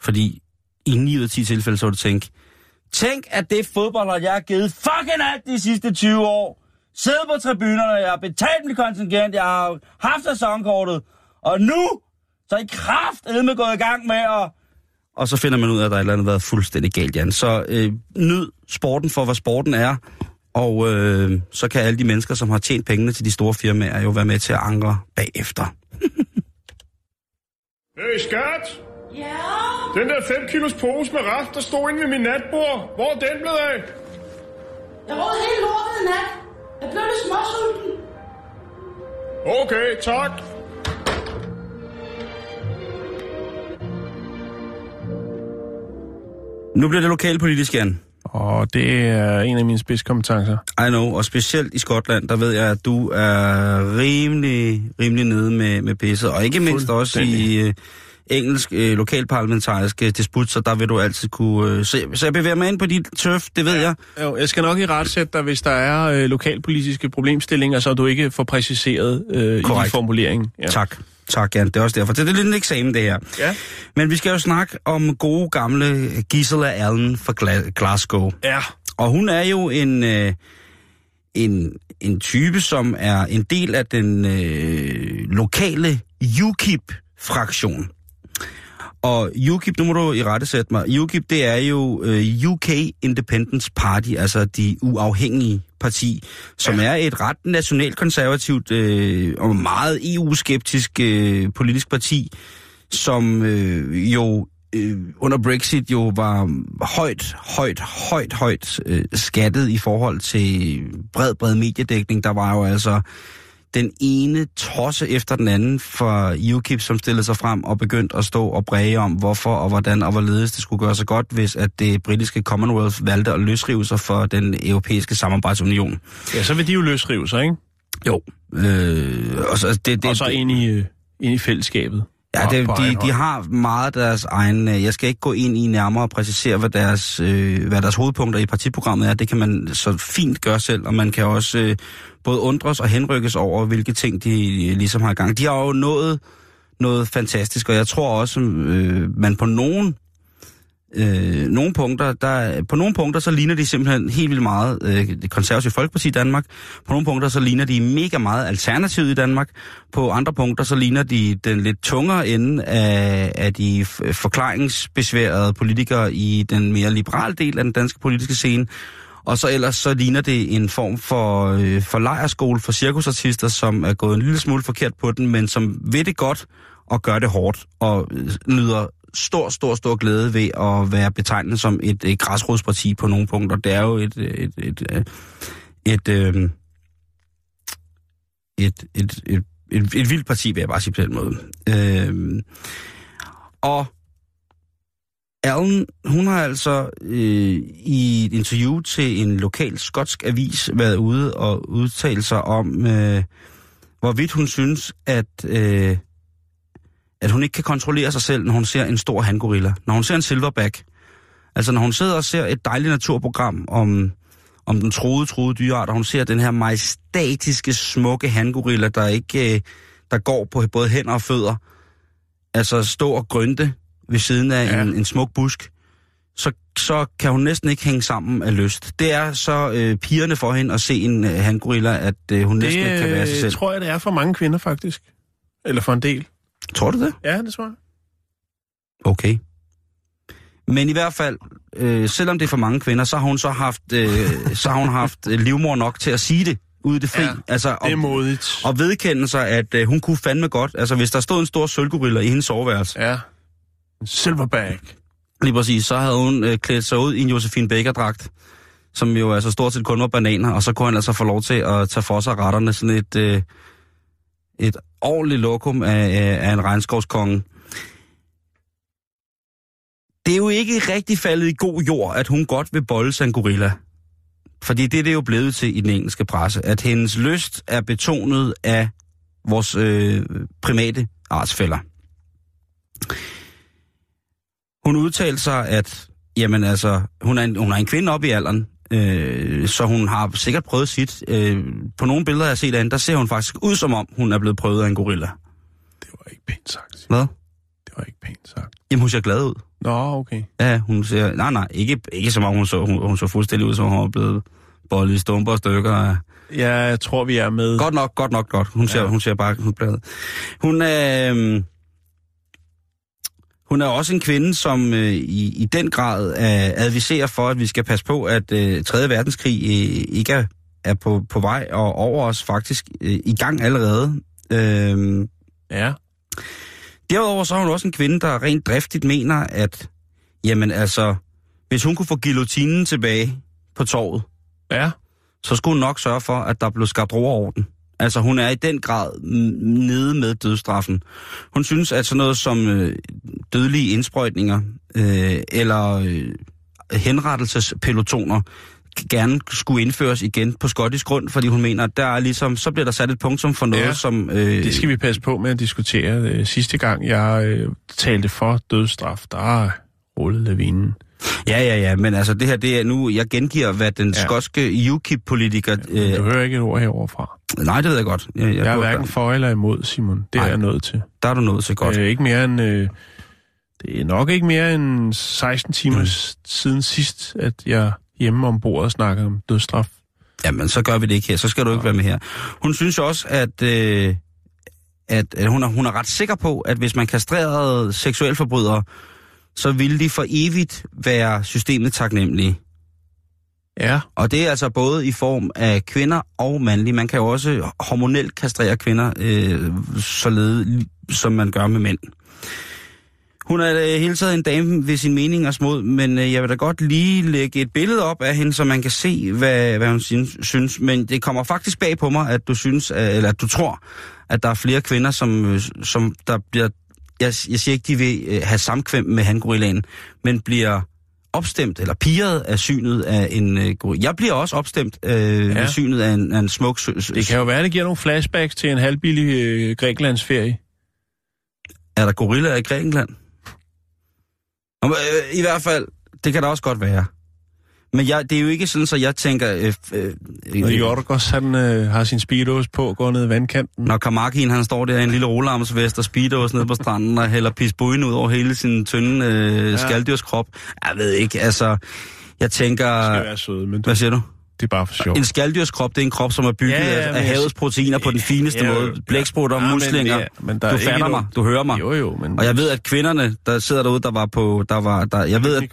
Fordi i 9 ud af 10 tilfælde, så vil du tænke, tænk, at det fodboldhold, jeg har givet fucking alt de sidste 20 år, sidder på tribunerne, jeg har betalt mit kontingent, jeg har haft sæsonkortet, og nu, så er I kraft gået i gang med at og så finder man ud af, at der er et eller andet været fuldstændig galt, Jan. Så øh, nyd sporten for, hvad sporten er, og øh, så kan alle de mennesker, som har tjent pengene til de store firmaer, jo være med til at angre bagefter. (laughs) Hey, skat! Ja? Den der 5 kilos pose med ret, der stod inde ved min natbord. Hvor er den blevet af? Jeg råd helt lortet i nat. Jeg blev lidt småsulten. Okay, tak. Nu bliver det lokalpolitisk, Jan. Og det er en af mine spidskompetencer. I know, og specielt i Skotland, der ved jeg, at du er rimelig, rimelig nede med, med pisset. Og ikke mindst også i øh, engelsk øh, lokalparlamentariske disputser, der vil du altid kunne... Øh, så, så jeg bevæger mig ind på dit turf, det ved ja. jeg. Jo, jeg skal nok i retsætte dig, hvis der er øh, lokalpolitiske problemstillinger, så du ikke får præciseret øh, i din formulering. Ja. Tak. Tak, Jan. Det er også derfor. Det er lidt en eksamen, det her. Ja. Men vi skal jo snakke om gode gamle Gisela Allen fra Gla- Glasgow. Ja. Og hun er jo en, øh, en, en type, som er en del af den øh, lokale UKIP-fraktion. Og UKIP, nu må du i rette sætte mig, UKIP det er jo øh, UK Independence Party, altså de uafhængige parti, som ja. er et ret nationalkonservativt øh, og meget EU-skeptisk øh, politisk parti, som øh, jo øh, under Brexit jo var højt, højt, højt, højt øh, skattet i forhold til bred, bred mediedækning. Der var jo altså den ene tosse efter den anden for UKIP, som stillede sig frem og begyndte at stå og bræge om, hvorfor og hvordan og hvorledes det skulle gøre sig godt, hvis at det britiske Commonwealth valgte at løsrive sig for den europæiske samarbejdsunion. Ja, så vil de jo løsrive sig, ikke? Jo. Øh, og, så, det, det, og så ind i, øh, ind i fællesskabet. Ja, det, de, de har meget deres egen... øh, Jeg skal ikke gå ind i nærmere og præcisere, hvad deres, øh, hvad deres hovedpunkter i partiprogrammet er. Det kan man så fint gøre selv, og man kan også øh, både undres og henrykkes over, hvilke ting de øh, ligesom har i gang. De har jo nået noget fantastisk, og jeg tror også, øh, man på nogen, øh, nogle punkter, der, på nogle punkter, så ligner de simpelthen helt vildt meget øh, det konservative Folkeparti i Danmark. På nogle punkter, så ligner de mega meget Alternativet i Danmark. På andre punkter, så ligner de den lidt tungere ende af, af de forklaringsbesværede politikere i den mere liberale del af den danske politiske scene. Og så ellers så ligner det en form for, øh, for lejerskole for cirkusartister, som er gået en lille smule forkert på den, men som ved det godt og gør det hårdt og øh, nyder stor, stor, stor glæde ved at være betegnet som et, et græsrodsparti på nogle punkter. Det er jo et, et, et, et, et, øh, et, et, et, et, et vildt parti, vil jeg bare sige på den måde. Øh, og Allen, hun har altså øh, i et interview til en lokal skotsk avis været ude og udtale sig om, øh, hvorvidt hun synes, at, øh, at hun ikke kan kontrollere sig selv, når hun ser en stor hangorilla. Når hun ser en silverback. Altså når hun sidder og ser et dejligt naturprogram om, om den troede, troede dyreart, og hun ser den her majestatiske, smukke hangorilla, der ikke øh, der går på både hænder og fødder, altså stå og grønte ved siden af ja. en, en smuk busk, så, så kan hun næsten ikke hænge sammen af lyst. Det er så øh, pigerne for hende at se en øh, hangorilla, at øh, hun næsten ikke kan være sig selv. Det tror jeg, det er for mange kvinder, faktisk. Eller for en del. Tror du det? Ja, det tror jeg. Okay. Men i hvert fald, øh, selvom det er for mange kvinder, så har hun så haft, øh, (laughs) så har hun haft øh, livmor nok til at sige det ude i det fri. Ja, altså, det er modigt. Og vedkende sig, at øh, hun kunne fandme godt. Altså, hvis der stod en stor sølvgorilla i hendes soveværelse. Ja. En silverback. Lige præcis. Så havde hun øh, klædt sig ud i en Josefine Baker-dragt, som jo altså stort set kun var bananer, og så kunne han altså få lov til at tage for sig retterne. Sådan et, øh, et ordentligt lokum af, af, en regnskovskonge. Det er jo ikke rigtig faldet i god jord, at hun godt vil bolde sig en gorilla. Fordi det er det jo blevet til i den engelske presse, at hendes lyst er betonet af vores øh, primate artsfælder. Hun udtalte sig, at jamen altså, hun er en, hun er en kvinde op i alderen, øh, så hun har sikkert prøvet sit. Øh, på nogle billeder, jeg har set af hende, der ser hun faktisk ud som om, hun er blevet prøvet af en gorilla. Det var ikke pænt sagt. Hvad? Det var ikke pænt sagt. Jamen, hun ser glad ud. Nå, okay. Ja, hun ser... Nej, nej, ikke, ikke som om hun så, hun, hun så fuldstændig ud, som om hun var blevet bollet i stumper og stykker. af- Ja, jeg tror, vi er med. Godt nok, godt nok, godt. Hun ser, Ja. hun ser bare hun. Hun. Øh, hun er også en kvinde, som øh, i, i den grad øh, adviserer for, at vi skal passe på, at øh, 3. verdenskrig øh, ikke er, er på, på vej og over os faktisk øh, i gang allerede. Øh, Ja. Derudover så er hun også en kvinde, der rent driftigt mener, at jamen altså, hvis hun kunne få guillotinen tilbage på torvet, Ja. så skulle hun nok sørge for, at der blev skabt ro og orden. Altså hun er i den grad nede med dødstraffen. Hun synes, at sådan noget som øh, dødelige indsprøjtninger øh, eller øh, henrettelsespelotoner gerne skulle indføres igen på skottisk grund, fordi hun mener, at der er ligesom, så bliver der sat et punktum for noget, Ja, som... Øh, Det skal vi passe på med at diskutere. Øh, Sidste gang, jeg øh, talte for dødsstraf, der rullede lavinen. Ja, ja, ja, men altså det her, det er nu, jeg gengiver, hvad den Ja. skotske UKIP-politiker... Ja, du øh, hører ikke et ord herover fra. nej, det ved jeg godt. Jeg, Jeg er jeg, hverken for eller imod, Simon. Det er Nej. jeg nødt til. Der er du nået til godt. Det er ikke mere end... Øh, det er nok ikke mere end 16 timer mm. siden sidst, at jeg hjemme om bordet snakker om dødsstraf. Jamen, så gør vi det ikke her. Så skal du ikke være med her. Hun synes også, at, øh, at, at hun, er, hun er ret sikker på, at hvis man kastrerede seksuelforbrydere, så ville de for evigt være systemet taknemmelige. Ja. Og det er altså både i form af kvinder og mandlige. Man kan jo også hormonelt kastrere kvinder, øh, således som man gør med mænd. Hun er øh, hele tiden en dame ved sin meningers mod, men øh, jeg vil da godt lige lægge et billede op af hende, så man kan se, hvad, hvad hun synes- synes. Men det kommer faktisk bag på mig, at du synes, øh, eller at du tror, at der er flere kvinder, som, øh, som der bliver... Jeg, jeg siger ikke, de vil øh, have samkvem med hangorillaen, men bliver opstemt eller piret af synet af en øh, gorilla. Jeg bliver også opstemt øh, ja. ved synet af en, af en smuk... Det kan jo være, det giver nogle flashbacks til en halvbillig øh, Grækenlandsferie. Er der gorillaer i Grækenland? Øh, I hvert fald, det kan der også godt være. Men jeg, det er jo ikke sådan, så jeg tænker... Øh, øh, Når øh, Jorgos, han øh, har sin speedos på, går ned i vandkanten. når Kamakien, han står der i en lille rolarmsvest og speedos nede på stranden og hælder pisbuin ud over hele sin tynde øh, Ja. ja. skalddyrskrop. Jeg ved ikke, altså... Jeg tænker... skal være søde, men du, Hvad siger du? det er bare for sjov. En skalddyrskrop, det er en krop, som er bygget Ja, ja, ja, ja, men af havets proteiner på den fineste Ja, ja, ja, måde. Blæksprutter, ja, ja, men muslinger. det er- men der er du fatter nogen- mig, du hører mig. Jo, jo, men... Og jeg ved, at kvinderne, der sidder derude, der var på... Der var, der, jeg ved, at Det.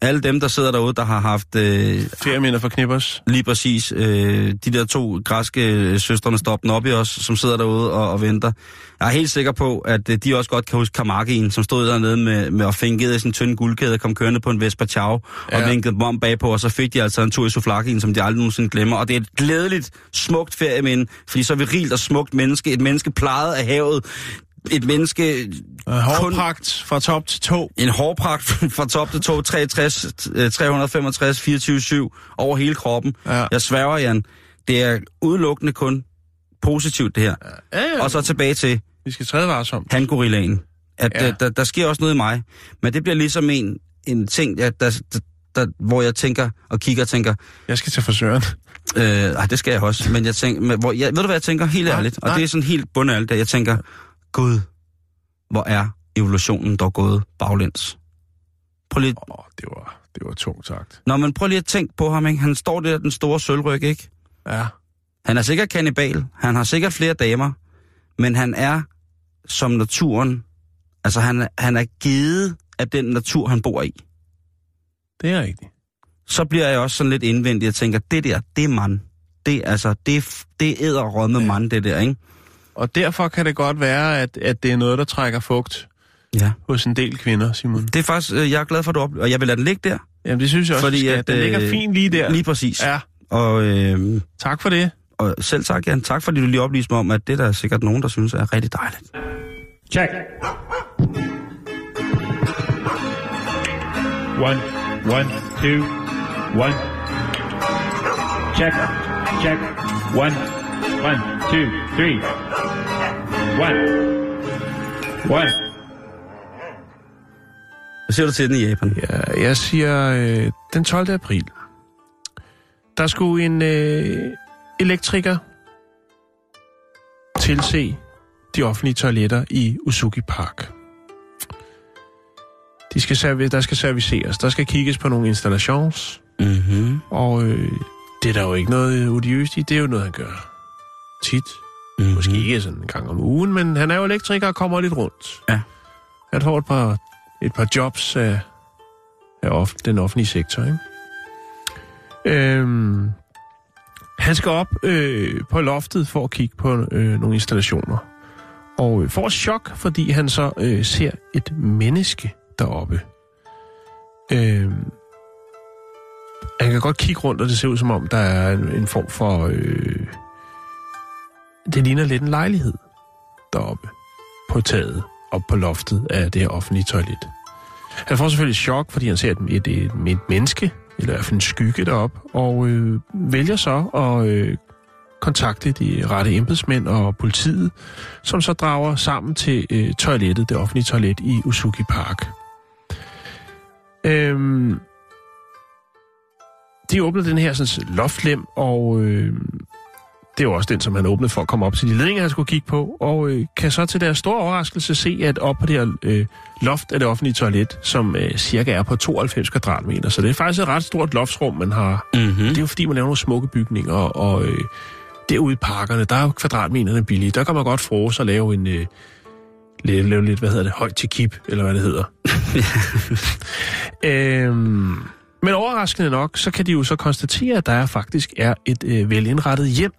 Alle dem, der sidder derude, der har haft øh, Ferieminder for knippers. lige præcis øh, de der to græske øh, søstrene stoppen op i os, som sidder derude og, og venter. Jeg er helt sikker på, at øh, de også godt kan huske Kamakien, som stod dernede med, med og fingede i sin tynde guldkæde og kom kørende på en Vespa Chow og Ja. vinkede dem om bagpå, og så fik de altså en tur i Soflakien, som de aldrig nogensinde glemmer. Og det er et glædeligt, smukt ferieminde, fordi så er vi rigt og smukt menneske, et menneske plejet af havet, et menneske Uh, hårpragt fra top til to. en hårpragt (laughs) fra top til to, 63, øh, 365, 24 over hele kroppen. Ja. Jeg sværger, Jan, det er udelukkende kun positivt, det her. Ja, ja. Og så tilbage til Vi skal træde varsomt. hangorillaen. At Ja. ja. der, der, der sker også noget i mig, men det bliver ligesom en, en ting, at der, der, der, hvor jeg tænker og kigger og tænker, Jeg skal til frisøren. øh, ej, det skal jeg også, men jeg tænker, men, hvor, jeg, ved du hvad jeg tænker, helt Nej, ærligt, og nej. det er sådan helt bundærligt, at jeg tænker, Gud, hvor er evolutionen dog gået baglæns. Prøv lige, oh, det var, det var tungt sagt. Nå, men prøv lige at tænke på ham, ikke? Han står der, den store sølvryg, ikke? Ja. Han er sikkert kannibal, han har sikkert flere damer, men han er som naturen, altså han, er- han er givet af den natur, han bor i. Det er rigtigt. Så bliver jeg også sådan lidt indvendig og tænker, det der, det er mand. det, altså, det, det æder råd med mand, det der, ikke? Og derfor kan det godt være, at, at det er noget, der trækker fugt Ja. hos en del kvinder, Simon. Det er faktisk, øh, jeg er glad for, at du op... Og jeg vil lade den ligge der. Jamen, det synes jeg også, Fordi at, den ligger øh, fint lige der. Lige præcis. Ja, Og, øh, tak for det. og selv tak, Jan. Tak, fordi du lige oplyste mig om, at det der er der sikkert nogen, der synes er rigtig dejligt. Check. One, one, two, one. Check, check. One, one, two, three. One. One. Hvad siger du til den i Japan? Ja, jeg siger øh, den 12. april. Der skulle en øh, elektriker tilse de offentlige toiletter i Usuki Park. De skal serv- der skal serviceres. Der skal kigges på nogle installations. Mm-hmm. Og øh, det er der jo ikke noget odiøst i. Det er jo noget, han gør tit. Mm-hmm. Måske ikke sådan en gang om ugen, men han er jo elektriker og kommer lidt rundt. Ja. Han får et par, et par jobs af, af off, den offentlige sektor, ikke? Øhm, han skal op øh, på loftet for at kigge på øh, nogle installationer. Og øh, får chok, fordi han så øh, ser et menneske deroppe. Øhm, han kan godt kigge rundt, og det ser ud som om, der er en, en form for... Øh, det ligner lidt en lejlighed deroppe på taget, op på loftet af det her offentlige toilet. Han får selvfølgelig chok, fordi han ser et, et, et, et menneske, eller i hvert fald en skygge derop, og øh, vælger så at øh, kontakte de rette embedsmænd og politiet, som så drager sammen til øh, toilettet, det offentlige toilet i Usuki Park. Øhm, de åbner den her sådan, loftlem, og øh, det er jo også den, som han åbnede for at komme op til de ledninger, han skulle kigge på, og øh, kan så til deres store overraskelse se, at op på det her øh, loft af det offentlige toilet, som øh, cirka er på 92 kvadratmeter, så det er faktisk et ret stort loftsrum, man har. Mm-hmm. Det er jo fordi, man laver nogle smukke bygninger, og øh, derude i parkerne, der er jo kvadratmeterne billige. Der kan man godt frose og lave en... Øh, lave, lave lidt, hvad hedder det, højt til kip, eller hvad det hedder. (laughs) øhm, men overraskende nok, så kan de jo så konstatere, at der faktisk er et øh, velindrettet hjem.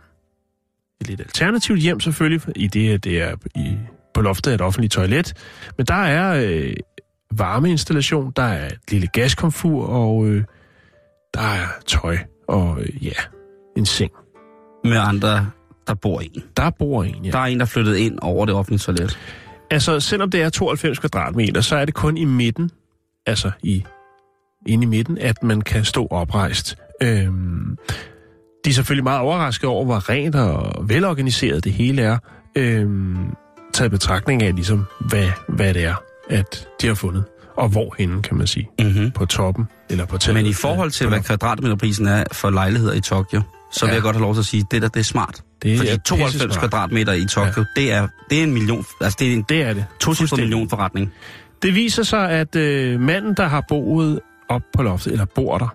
Et lidt alternativt hjem selvfølgelig, i det, det er i, på loftet af et offentligt toilet. Men der er øh, varmeinstallation, der er et lille gaskomfur, og øh, der er tøj, og øh, ja, en seng. Med andre, der bor en. Der bor en, ja. Der er en, der er flyttet ind over det offentlige toilet. Altså, selvom det er 92 kvadratmeter, så er det kun i midten, altså i inde i midten, at man kan stå oprejst. Øhm, de er selvfølgelig meget overrasket over, hvor rent og velorganiseret det hele er. Øhm, taget betragtning af, ligesom, hvad, hvad det er, at de har fundet. Og hvorhenne, kan man sige. Mm-hmm. På toppen, eller på taget. Men i forhold til, hvad kvadratmeterprisen er for lejligheder i Tokyo, så vil Ja. jeg godt have lov til at sige, at det der, det er smart. Det Fordi er 92 pissesmart. kvadratmeter i Tokyo, ja. det, er, det er en million, altså det er en Det er det. 200 Fuldstændig. million forretning. Det viser sig, at øh, manden, der har boet op på loftet, eller bor der,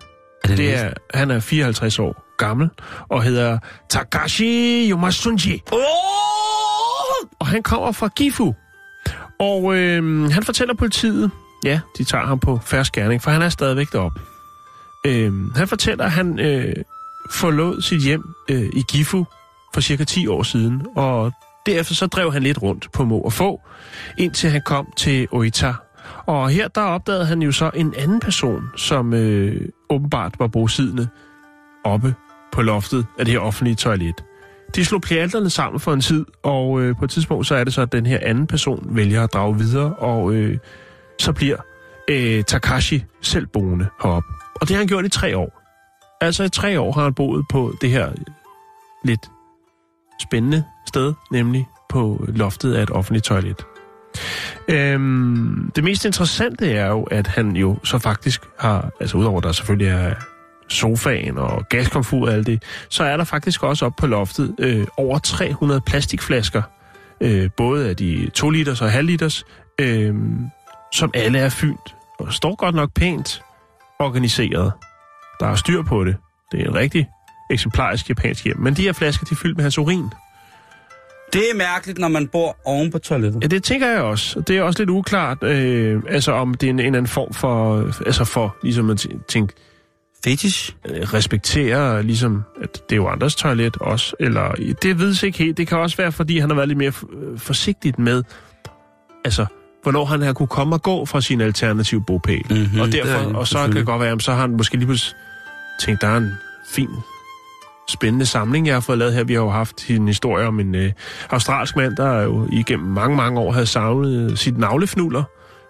Er det det er, han er 54 år gammel, og hedder Takashi Yomasunji. Oh! Og han kommer fra Gifu. Og øh, han fortæller politiet, ja, de tager ham på færre skærning, for han er stadigvæk deroppe. Øh, han fortæller, at han øh, forlod sit hjem øh, i Gifu for cirka 10 år siden, og derefter så drev han lidt rundt på må og få, indtil han kom til Oita. Og her der opdagede han jo så en anden person, som øh, åbenbart var bosiddende oppe på loftet af det her offentlige toilet. De slog pjalterne sammen for en tid, og øh, på et tidspunkt så er det så, at den her anden person vælger at drage videre, og øh, så bliver øh, Takashi selv boende heroppe. Og det har han gjort i tre år. Altså i tre år har han boet på det her lidt spændende sted, nemlig på loftet af et offentligt toilet. Øhm, det mest interessante er jo, at han jo så faktisk har, altså udover at der selvfølgelig er sofaen og gaskomfur og alt det, så er der faktisk også op på loftet øh, over 300 plastikflasker, øh, både af de 2 liters og halv liters, øh, som alle er fyldt og står godt nok pænt organiseret. Der er styr på det. Det er en rigtig eksemplarisk japansk hjem. Men de her flasker, de er fyldt med hans urin. Det er mærkeligt, når man bor oven på toilettet. Ja, det tænker jeg også. Det er også lidt uklart, øh, altså om det er en, en anden form for, altså for, ligesom at tæ- tænke, Fetish? øh, respekterer ligesom, at det er jo andres toilet også, eller det vides ikke helt. Det kan også være, fordi han har været lidt mere øh, forsigtigt med, altså, hvornår han har kunne komme og gå fra sin alternative bopæl. Mhm, og er derfor, det, og så kan det godt være, at så har han måske lige pludselig tænkt, der er en fin, spændende samling, jeg har fået lavet her. Vi har jo haft en historie om en øh, australsk mand, der jo igennem mange, mange år havde savnet sit navlefnuller,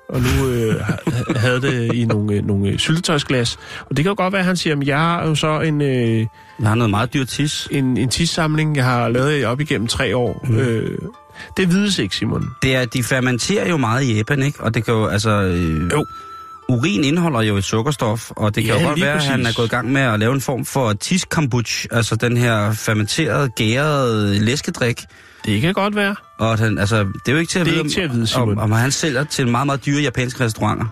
og nu øh, ha- havde det i nogle, øh, nogle øh, syltetøjsglas. Og det kan jo godt være, at han siger, at jeg har jo så en... Øh, Jeg har noget meget dyrt tis. en, en tissamling, jeg har lavet op igennem tre år. Mm. Øh, det vides ikke, Simon. Det er, de fermenterer jo meget i Japan, ikke? Og det kan jo, altså... Øh, Jo. Urin indeholder jo et sukkerstof, og det kan Ja, jo godt være, at han er gået i gang med at lave en form for tis kombuch, altså den her fermenterede, gærede læskedrik. Det kan godt være. Og han, altså, det er jo ikke til at Det er vide, ikke til at vide, om, Simon. om, om han sælger til meget, meget dyre japanske restauranter.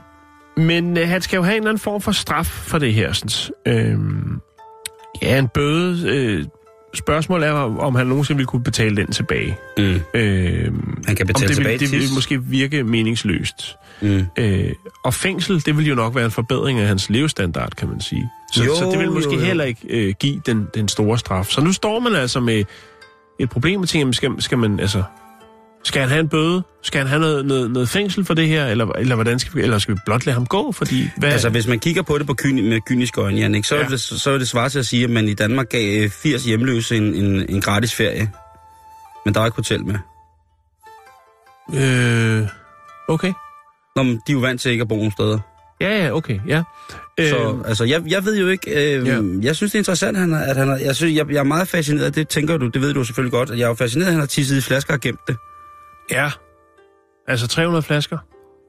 Men øh, han skal jo have en eller anden form for straf for det her. Sådan. Øhm, ja, en bøde. Øh, spørgsmålet er, om han nogensinde ville kunne betale den tilbage. Mm. Øhm, Han kan betale det, tilbage vil, det vil måske virke meningsløst. Mm. Øh, og fængsel, det vil jo nok være en forbedring af hans levestandard, kan man sige. Så, Jo, så det vil måske jo, jo. heller ikke øh, give den, den store straf. Så nu står man altså med et problem og tænker, skal, skal man altså... Skal han have en bøde? Skal han have noget, noget, noget fængsel for det her? Eller, eller, hvordan skal vi, eller skal vi blot lade ham gå? Fordi, hvad, Altså, hvis man kigger på det på kyni, med kyniske øjne, Jannik, så, ja. Er det, så er det svar til at sige, at man i Danmark gav øh, 80 hjemløse en, en, en gratis ferie. Men der er ikke hotel med. Øh, okay. Nå, men de er jo vant til ikke at bo nogen steder. Ja, ja, okay, ja. Øh, Så altså, jeg, jeg ved jo ikke... Øh, Ja. Jeg synes, det er interessant, han har, at han har... Jeg, synes, jeg, jeg er meget fascineret, af det tænker du, det ved du selvfølgelig godt, at jeg er jo fascineret, at han har tisset i flasker og gemt det. Ja, altså 300 flasker.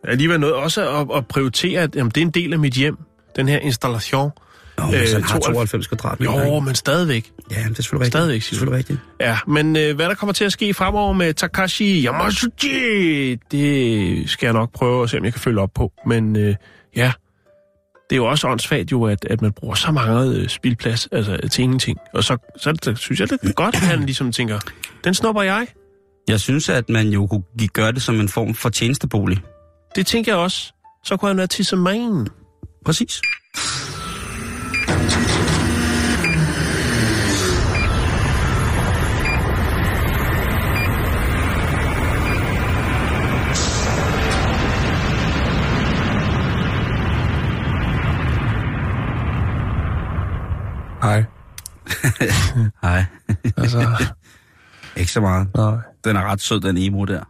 Alligevel noget også at, at prioritere, at jamen, det er en del af mit hjem, den her installation. Nå, men øh, han har 92 92 kvadratmeter. Jo, ikke? men stadigvæk. Ja, men det er selvfølgelig rigtigt. Stadigvæk, det er Simon. selvfølgelig rigtigt. Ja, men øh, hvad der kommer til at ske fremover med Takashi Yamasuchi, det skal jeg nok prøve at se, om jeg kan følge op på. Men øh, ja, det er jo også åndssvagt jo, at, at man bruger så meget øh, spildplads altså, til ingenting. Og så, så det, synes jeg, det er godt, at han ligesom tænker, den snupper jeg. Jeg synes, at man jo kunne gøre det som en form for tjenestebolig. Det tænker jeg også. Så kunne han være til man. Præcis. Hej. (laughs) Hej. Altså, (laughs) Ikke så meget. nej. Den er ret sød, den emo der.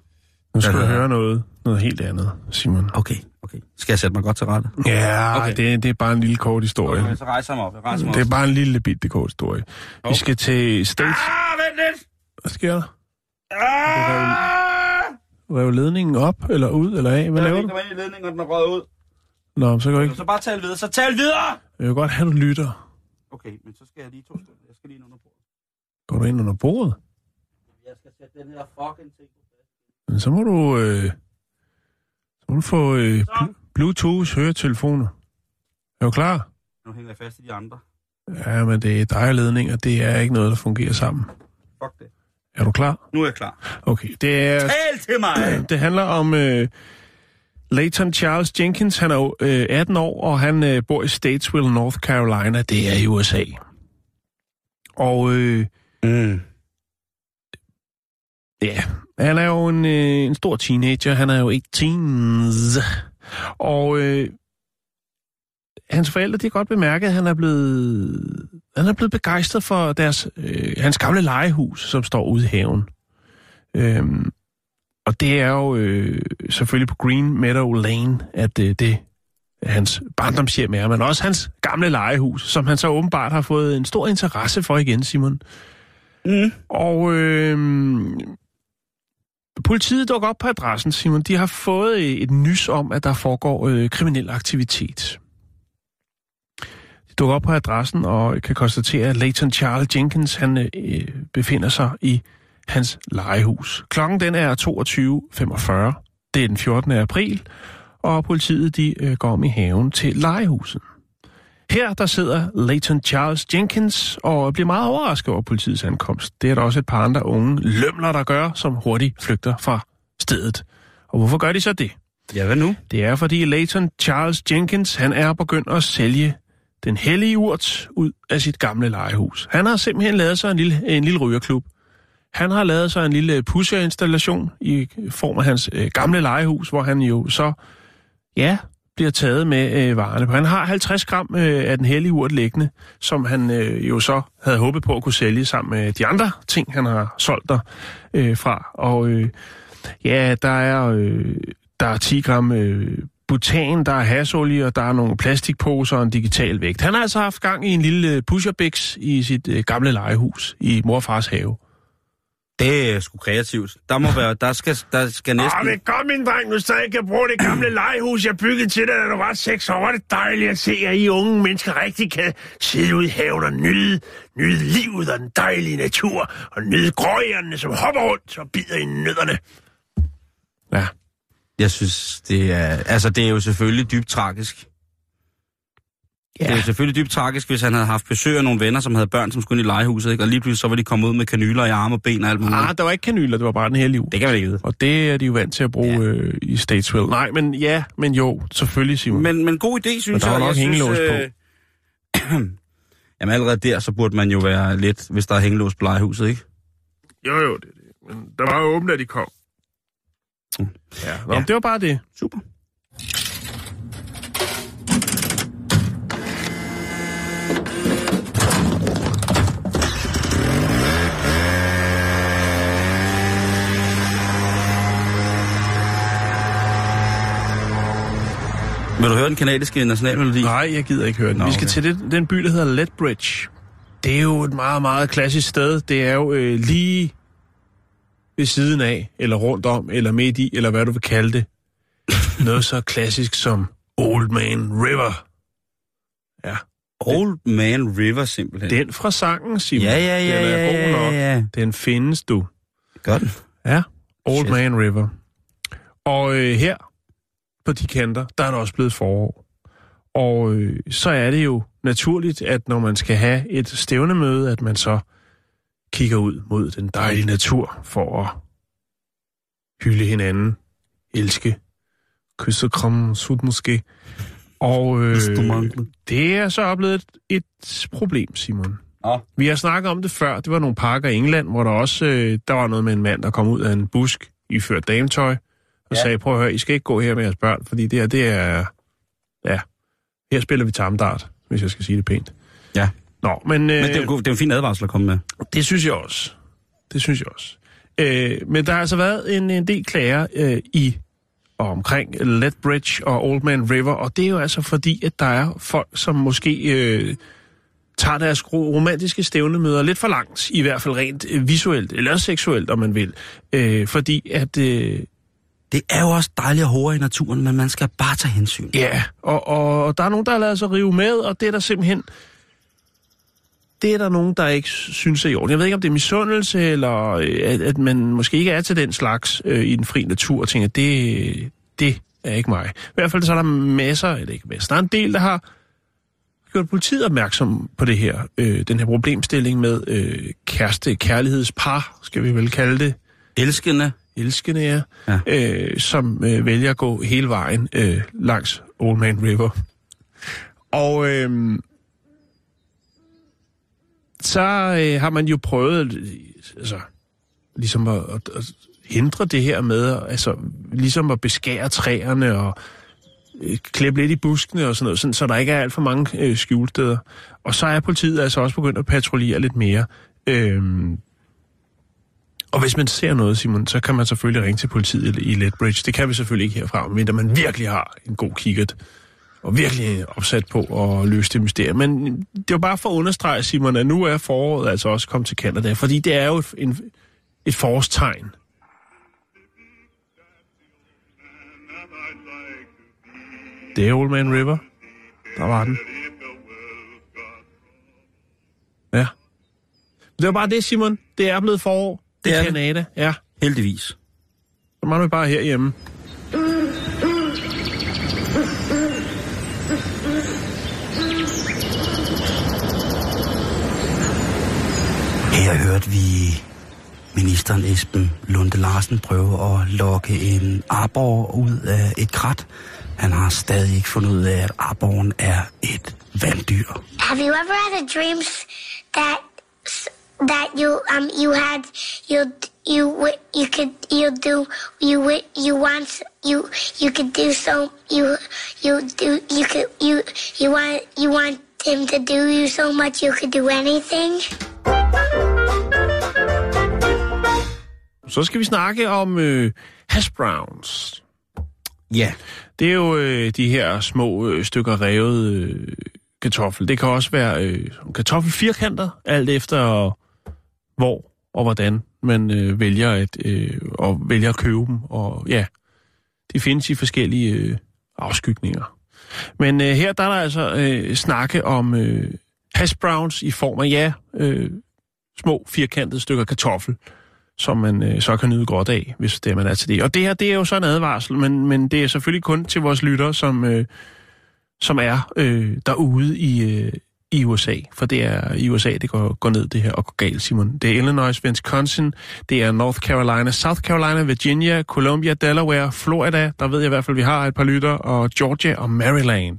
Nu skal du høre noget, noget helt andet, Simon. Okay, okay. Skal jeg sætte mig godt til rette? Ja, Okay. okay. det, det er bare en lille kort historie. Okay, så rejser jeg mig op. Jeg rejser mig Det op. er bare en lille bitte kort historie. Vi skal til States. Ah, vent lidt! Hvad sker der? Ah! Rev ledningen op, eller ud, eller af? Hvad Jeg laver du? i ledningen, og den er røget ud. Nå, så går ikke. Så bare tal videre. Så tal videre! Jeg vil godt have, du lytter. Okay, men så skal jeg lige to sekunder. Jeg skal lige ind under bordet. Går du ind under bordet? Jeg skal sætte den her fucking ting på plads. Men så må du, øh, så må du få øh, bl- Bluetooth høretelefoner. Er du klar? Nu hænger jeg fast i de andre. Ja, men det er dig og ledninger. Det er ikke noget, der fungerer sammen. Fuck det. Er du klar? Nu er jeg klar. Okay, det er... Tal til mig! (clears throat) Det handler om øh, Leighton Charles Jenkins. Han er jo øh, 18 år, og han øh, bor i Statesville, North Carolina. Det er i USA. Og øh, Mm. ja, han er jo en, øh, en stor teenager. Han er jo 18. Og øh, hans forældre, de har godt bemærket, at han er blevet, han er blevet begejstret for deres, øh, hans gamle legehus, som står ude i haven. Øhm, og det er jo øh, selvfølgelig på Green Meadow Lane, at øh, det hans barndomshjem er, men også hans gamle legehus, som han så åbenbart har fået en stor interesse for igen, Simon. Mm. Og øh, politiet dukker op på adressen, Simon. De har fået øh, et nys om, at der foregår øh, kriminel aktivitet. De dukker op på adressen og kan konstatere, at Leighton Charles Jenkins han, øh, befinder sig i hans legehus. Klokken den er 22.45. Det er den 14. april, og politiet de øh, går om i haven til legehuset. Her der sidder Leighton Charles Jenkins og bliver meget overrasket over politiets ankomst. Det er der også et par andre unge lømler, der gør, som hurtigt flygter fra stedet. Og hvorfor gør de så det? Ja, hvad nu? Det er, fordi Leighton Charles Jenkins, han er begyndt at sælge den hellige urt ud af sit gamle legehus. Han har simpelthen lavet sig en lille, en lille rygerklub. Han har lavet sig en lille pusherinstallation i form af hans øh, gamle legehus, hvor han jo så, ja, bliver taget med øh, varerne. Han har 50 gram øh, af den hellige urt liggende, som han øh, jo så havde håbet på at kunne sælge sammen med de andre ting, han har solgt der øh, fra. Og øh, ja, der er, øh, der er 10 gram øh, butan, der er hasolie, og der er nogle plastikposer og en digital vægt. Han har altså haft gang i en lille øh, pusherbix i sit øh, gamle legehus i morfars have. Det er sgu kreativt. Der må være, der skal, der skal næsten... Åh, men kom, min dreng, nu stadig kan bruge det gamle legehus, jeg byggede til dig, da du var seks år. Det er dejligt at se, at I unge mennesker rigtig kan sidde ude i haven og nyde, nyde livet og den dejlige natur, og nyde gråjerne, som hopper rundt og bider i nødderne. Ja. Jeg synes, det er... Altså, det er jo selvfølgelig dybt tragisk. Ja. Det er selvfølgelig dybt tragisk, hvis han havde haft besøg af nogle venner, som havde børn, som skulle ind i legehuset, ikke? og lige pludselig så var de kommet ud med kanyler i arme og ben og alt muligt. Ah, der var ikke kanyler, det var bare den hellige uge. Det kan man ikke vide. Og det er de jo vant til at bruge ja. øh, i Statesville. Nej, men ja, men jo, selvfølgelig, Simon. Men, men god idé, synes der jeg. var nok hængelås synes, på. øh, (clears throat) Jamen allerede der, så burde man jo være lidt, hvis der er hængelås på legehuset, ikke? Jo, jo, det er det. Men der var jo åbent, da de kom. Ja, nå, Ja. det var bare det. Super. Vil du høre den kanadiske nationalmelodi? Nej, jeg gider ikke høre den. Nå, Vi skal okay. til det, den by, der hedder Lethbridge. Det er jo et meget, meget klassisk sted. Det er jo øh, lige ved siden af, eller rundt om, eller midt i, eller hvad du vil kalde det. (laughs) Noget så klassisk som Old Man River. Ja, Old Man River, simpelthen. den fra sangen, Simon. Ja, ja, ja, Den er ja, god ja, nok. ja. Den findes du. Gør den. Ja, Old Shit. Man River. Og øh, her på de kanter, der er det også blevet forår. Og øh, så er det jo naturligt, at når man skal have et stævnemøde, at man så kigger ud mod den dejlige natur for at hylde hinanden, elske, kysse, kramme, sut måske. Og øh, det er så oplevet et, et problem, Simon. Nå. Vi har snakket om det før. Det var nogle parker i England, hvor der også øh, der var noget med en mand, der kom ud af en busk i ført dametøj og ja. Sagde, prøv at høre, I skal ikke gå her med jeres børn, fordi det her, det er... Ja, her spiller vi tamdart, hvis jeg skal sige det pænt. Ja. Nå, men, øh, Men det er, jo, det er en fin advarsel at komme med. det synes jeg også. Det synes jeg også. Øh, men der har altså været en, en del klager øh, i og omkring Lethbridge og Old Man River, og det er jo altså fordi, at der er folk, som måske øh, tager deres ro- romantiske stævnemøder lidt for langt, i hvert fald rent øh, visuelt, eller seksuelt, om man vil. Øh, fordi at... Øh, Det er jo også dejligt at hore i naturen, men man skal bare tage hensyn. Ja, og, og, og der er nogen, der har lavet sig rive med, og det er der simpelthen... Det er der nogen, der ikke synes er i orden. Jeg ved ikke, om det er misundelse, eller øh, at, at man måske ikke er til den slags øh, i den fri natur, og tænker, det, det er ikke mig. I hvert fald så er der masser, eller ikke masser, der er en del, der har gjort politiet opmærksom på det her, øh, den her problemstilling med øh, kæreste, kærlighedspar, skal vi vel kalde det, Elskende. Elskende er, Ja. øh, som øh, vælger at gå hele vejen øh, langs Old Man River. Og øh, så øh, har man jo prøvet øh, altså, ligesom at, at, at hindre det her med, altså ligesom at beskære træerne og øh, klippe lidt i buskene og sådan noget, sådan, så der ikke er alt for mange øh, skjulsteder. Og så er politiet altså også begyndt at patruljere lidt mere. Øhm, og hvis man ser noget, Simon, så kan man selvfølgelig ringe til politiet i Letbridge. Det kan vi selvfølgelig ikke herfra, men man virkelig har en god kikkert og virkelig opsat på at løse det mysterium. Men det var bare for at understrege, Simon, at nu er foråret altså også kommet til Canada, fordi det er jo et, en, et forårstegn. Det er Old Man River. Der var den. Ja. Det var bare det, Simon. Det er blevet forår. Det, er det. Canada. Ja. Heldigvis. Så mangler vi bare herhjemme. Her hørte vi ministeren Esben Lunde Larsen prøve at lokke en arbor ud af et krat han har stadig ikke fundet ud af, at aborren er et vanddyr. Have you ever had a dream that that you um you had you you you could you do you you want you you could do so you you do you could you you want you want him to do you so much you could do anything? Så skal vi snakke om øh, hash browns. Ja. Det er jo øh, de her små øh, stykker revet øh, kartoffel. Det kan også være øh, kartoffelfirkanter, alt efter hvor og hvordan man øh, vælger, at, øh, og vælger at købe dem. Og ja, det findes i forskellige øh, afskygninger. Men øh, her der er der altså øh, snakke om øh, hash browns i form af, ja, øh, små firkantede stykker kartoffel, som man øh, så kan nyde godt af, hvis det er, man er til det. Og det her, det er jo så en advarsel, men, men det er selvfølgelig kun til vores lyttere, som, øh, som er øh, derude i, øh, i USA. For det er i USA, det går, går ned det her og går galt, Simon. Det er Illinois, Wisconsin, det er North Carolina, South Carolina, Virginia, Columbia, Delaware, Florida, der ved jeg i hvert fald, vi har et par lytter, og Georgia og Maryland.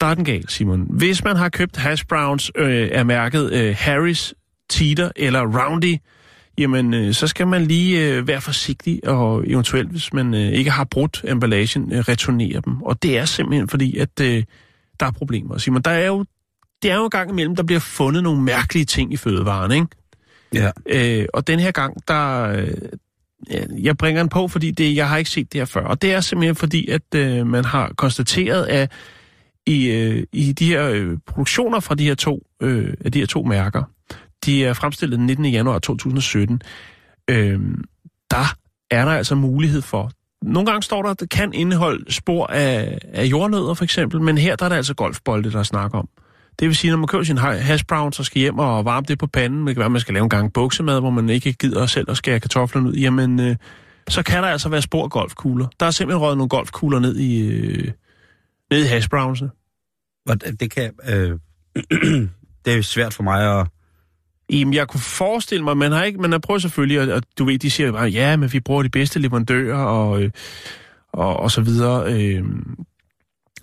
Der er den galt, Simon. Hvis man har købt hash browns øh, af mærket øh, Harris, Teeter eller Roundy, jamen øh, så skal man lige øh, være forsigtig, og eventuelt, hvis man øh, ikke har brudt emballagen, øh, returnere dem. Og det er simpelthen fordi, at øh, der er problemer. Simon, der er jo, det er jo en gang imellem, der bliver fundet nogle mærkelige ting i fødevaren, ikke? Ja. Øh, og den her gang, der... Øh, jeg bringer den på, fordi det, jeg har ikke set det her før. Og det er simpelthen fordi, at øh, man har konstateret, at i, øh, i de her øh, produktioner fra de her to, øh, af de her to mærker, de er fremstillet den 19. januar 2017, øh, der er der altså mulighed for. Nogle gange står der, at det kan indeholde spor af, af jordnødder for eksempel, men her der er der altså golfbolde, der er snak om. Det vil sige, når man køber sin hash brown, så skal hjem og varme det på panden. Det kan være, at man skal lave en gang buksemad, hvor man ikke gider selv at skære kartoflerne ud. Jamen, øh, så kan der altså være spor golfkugler. Der er simpelthen røget nogle golfkugler ned i, øh, ned i hash brownsene. Det kan... Øh, (clears throat) det er svært for mig at... Jamen, jeg kunne forestille mig, man har ikke, man har prøvet selvfølgelig, og, og du ved, de siger bare, ja, men vi bruger de bedste leverandører, og, øh, og, og så videre. Øh,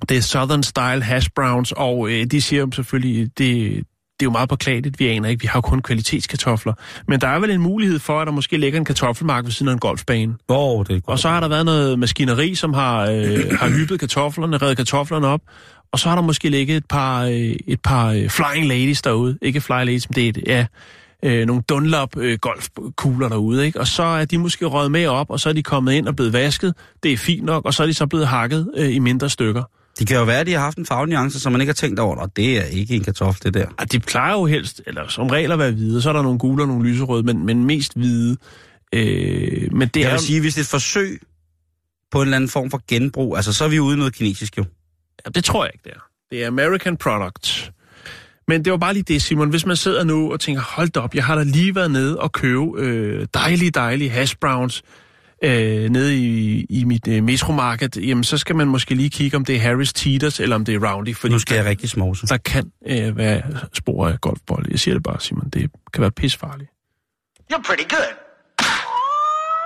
det er Southern Style Hash Browns, og øh, de siger jo selvfølgelig, det, det er jo meget påklageligt, vi aner ikke, vi har jo kun kvalitetskartofler. Men der er vel en mulighed for, at der måske ligger en kartoffelmark ved siden af en golfbane. Oh, det er og så har der været noget maskineri, som har, øh, har hyppet kartoflerne, reddet kartoflerne op, og så har der måske ligget et par, øh, et par øh, flying ladies derude. Ikke flying ladies, men det er et, ja, øh, nogle Dunlop øh, golfkugler derude, ikke? Og så er de måske røget med op, og så er de kommet ind og blevet vasket. Det er fint nok, og så er de så blevet hakket øh, i mindre stykker. Det kan jo være, at de har haft en fagnuance, som man ikke har tænkt over, og det er ikke en kartoffel, det der. Og de plejer jo helst, eller som regel at være hvide, så er der nogle gule og nogle lyserøde, men, men mest hvide. Øh, men det Jeg er vil sige, hvis det er et forsøg på en eller anden form for genbrug, altså så er vi ude noget kinesisk jo. Ja, det tror jeg ikke, det er. Det er American Product. Men det var bare lige det, Simon. Hvis man sidder nu og tænker, hold da op, jeg har da lige været nede og købe øh, dejlige, dejlige hash browns øh, nede i, i mit øh, metromarked, jamen så skal man måske lige kigge, om det er Harris Teeters, eller om det er Roundy. Fordi nu skal jeg rigtig småse. Der kan øh, være spor af golfbold. Jeg siger det bare, Simon. Det kan være pisfarligt. You're pretty good.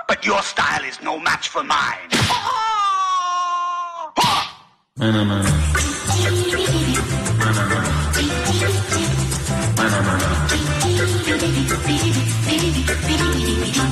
But your style is no match for mine. Nej, nej, nej. Nej, nej, nej.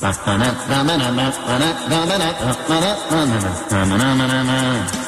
Na na na na na na na na na na na na na na na na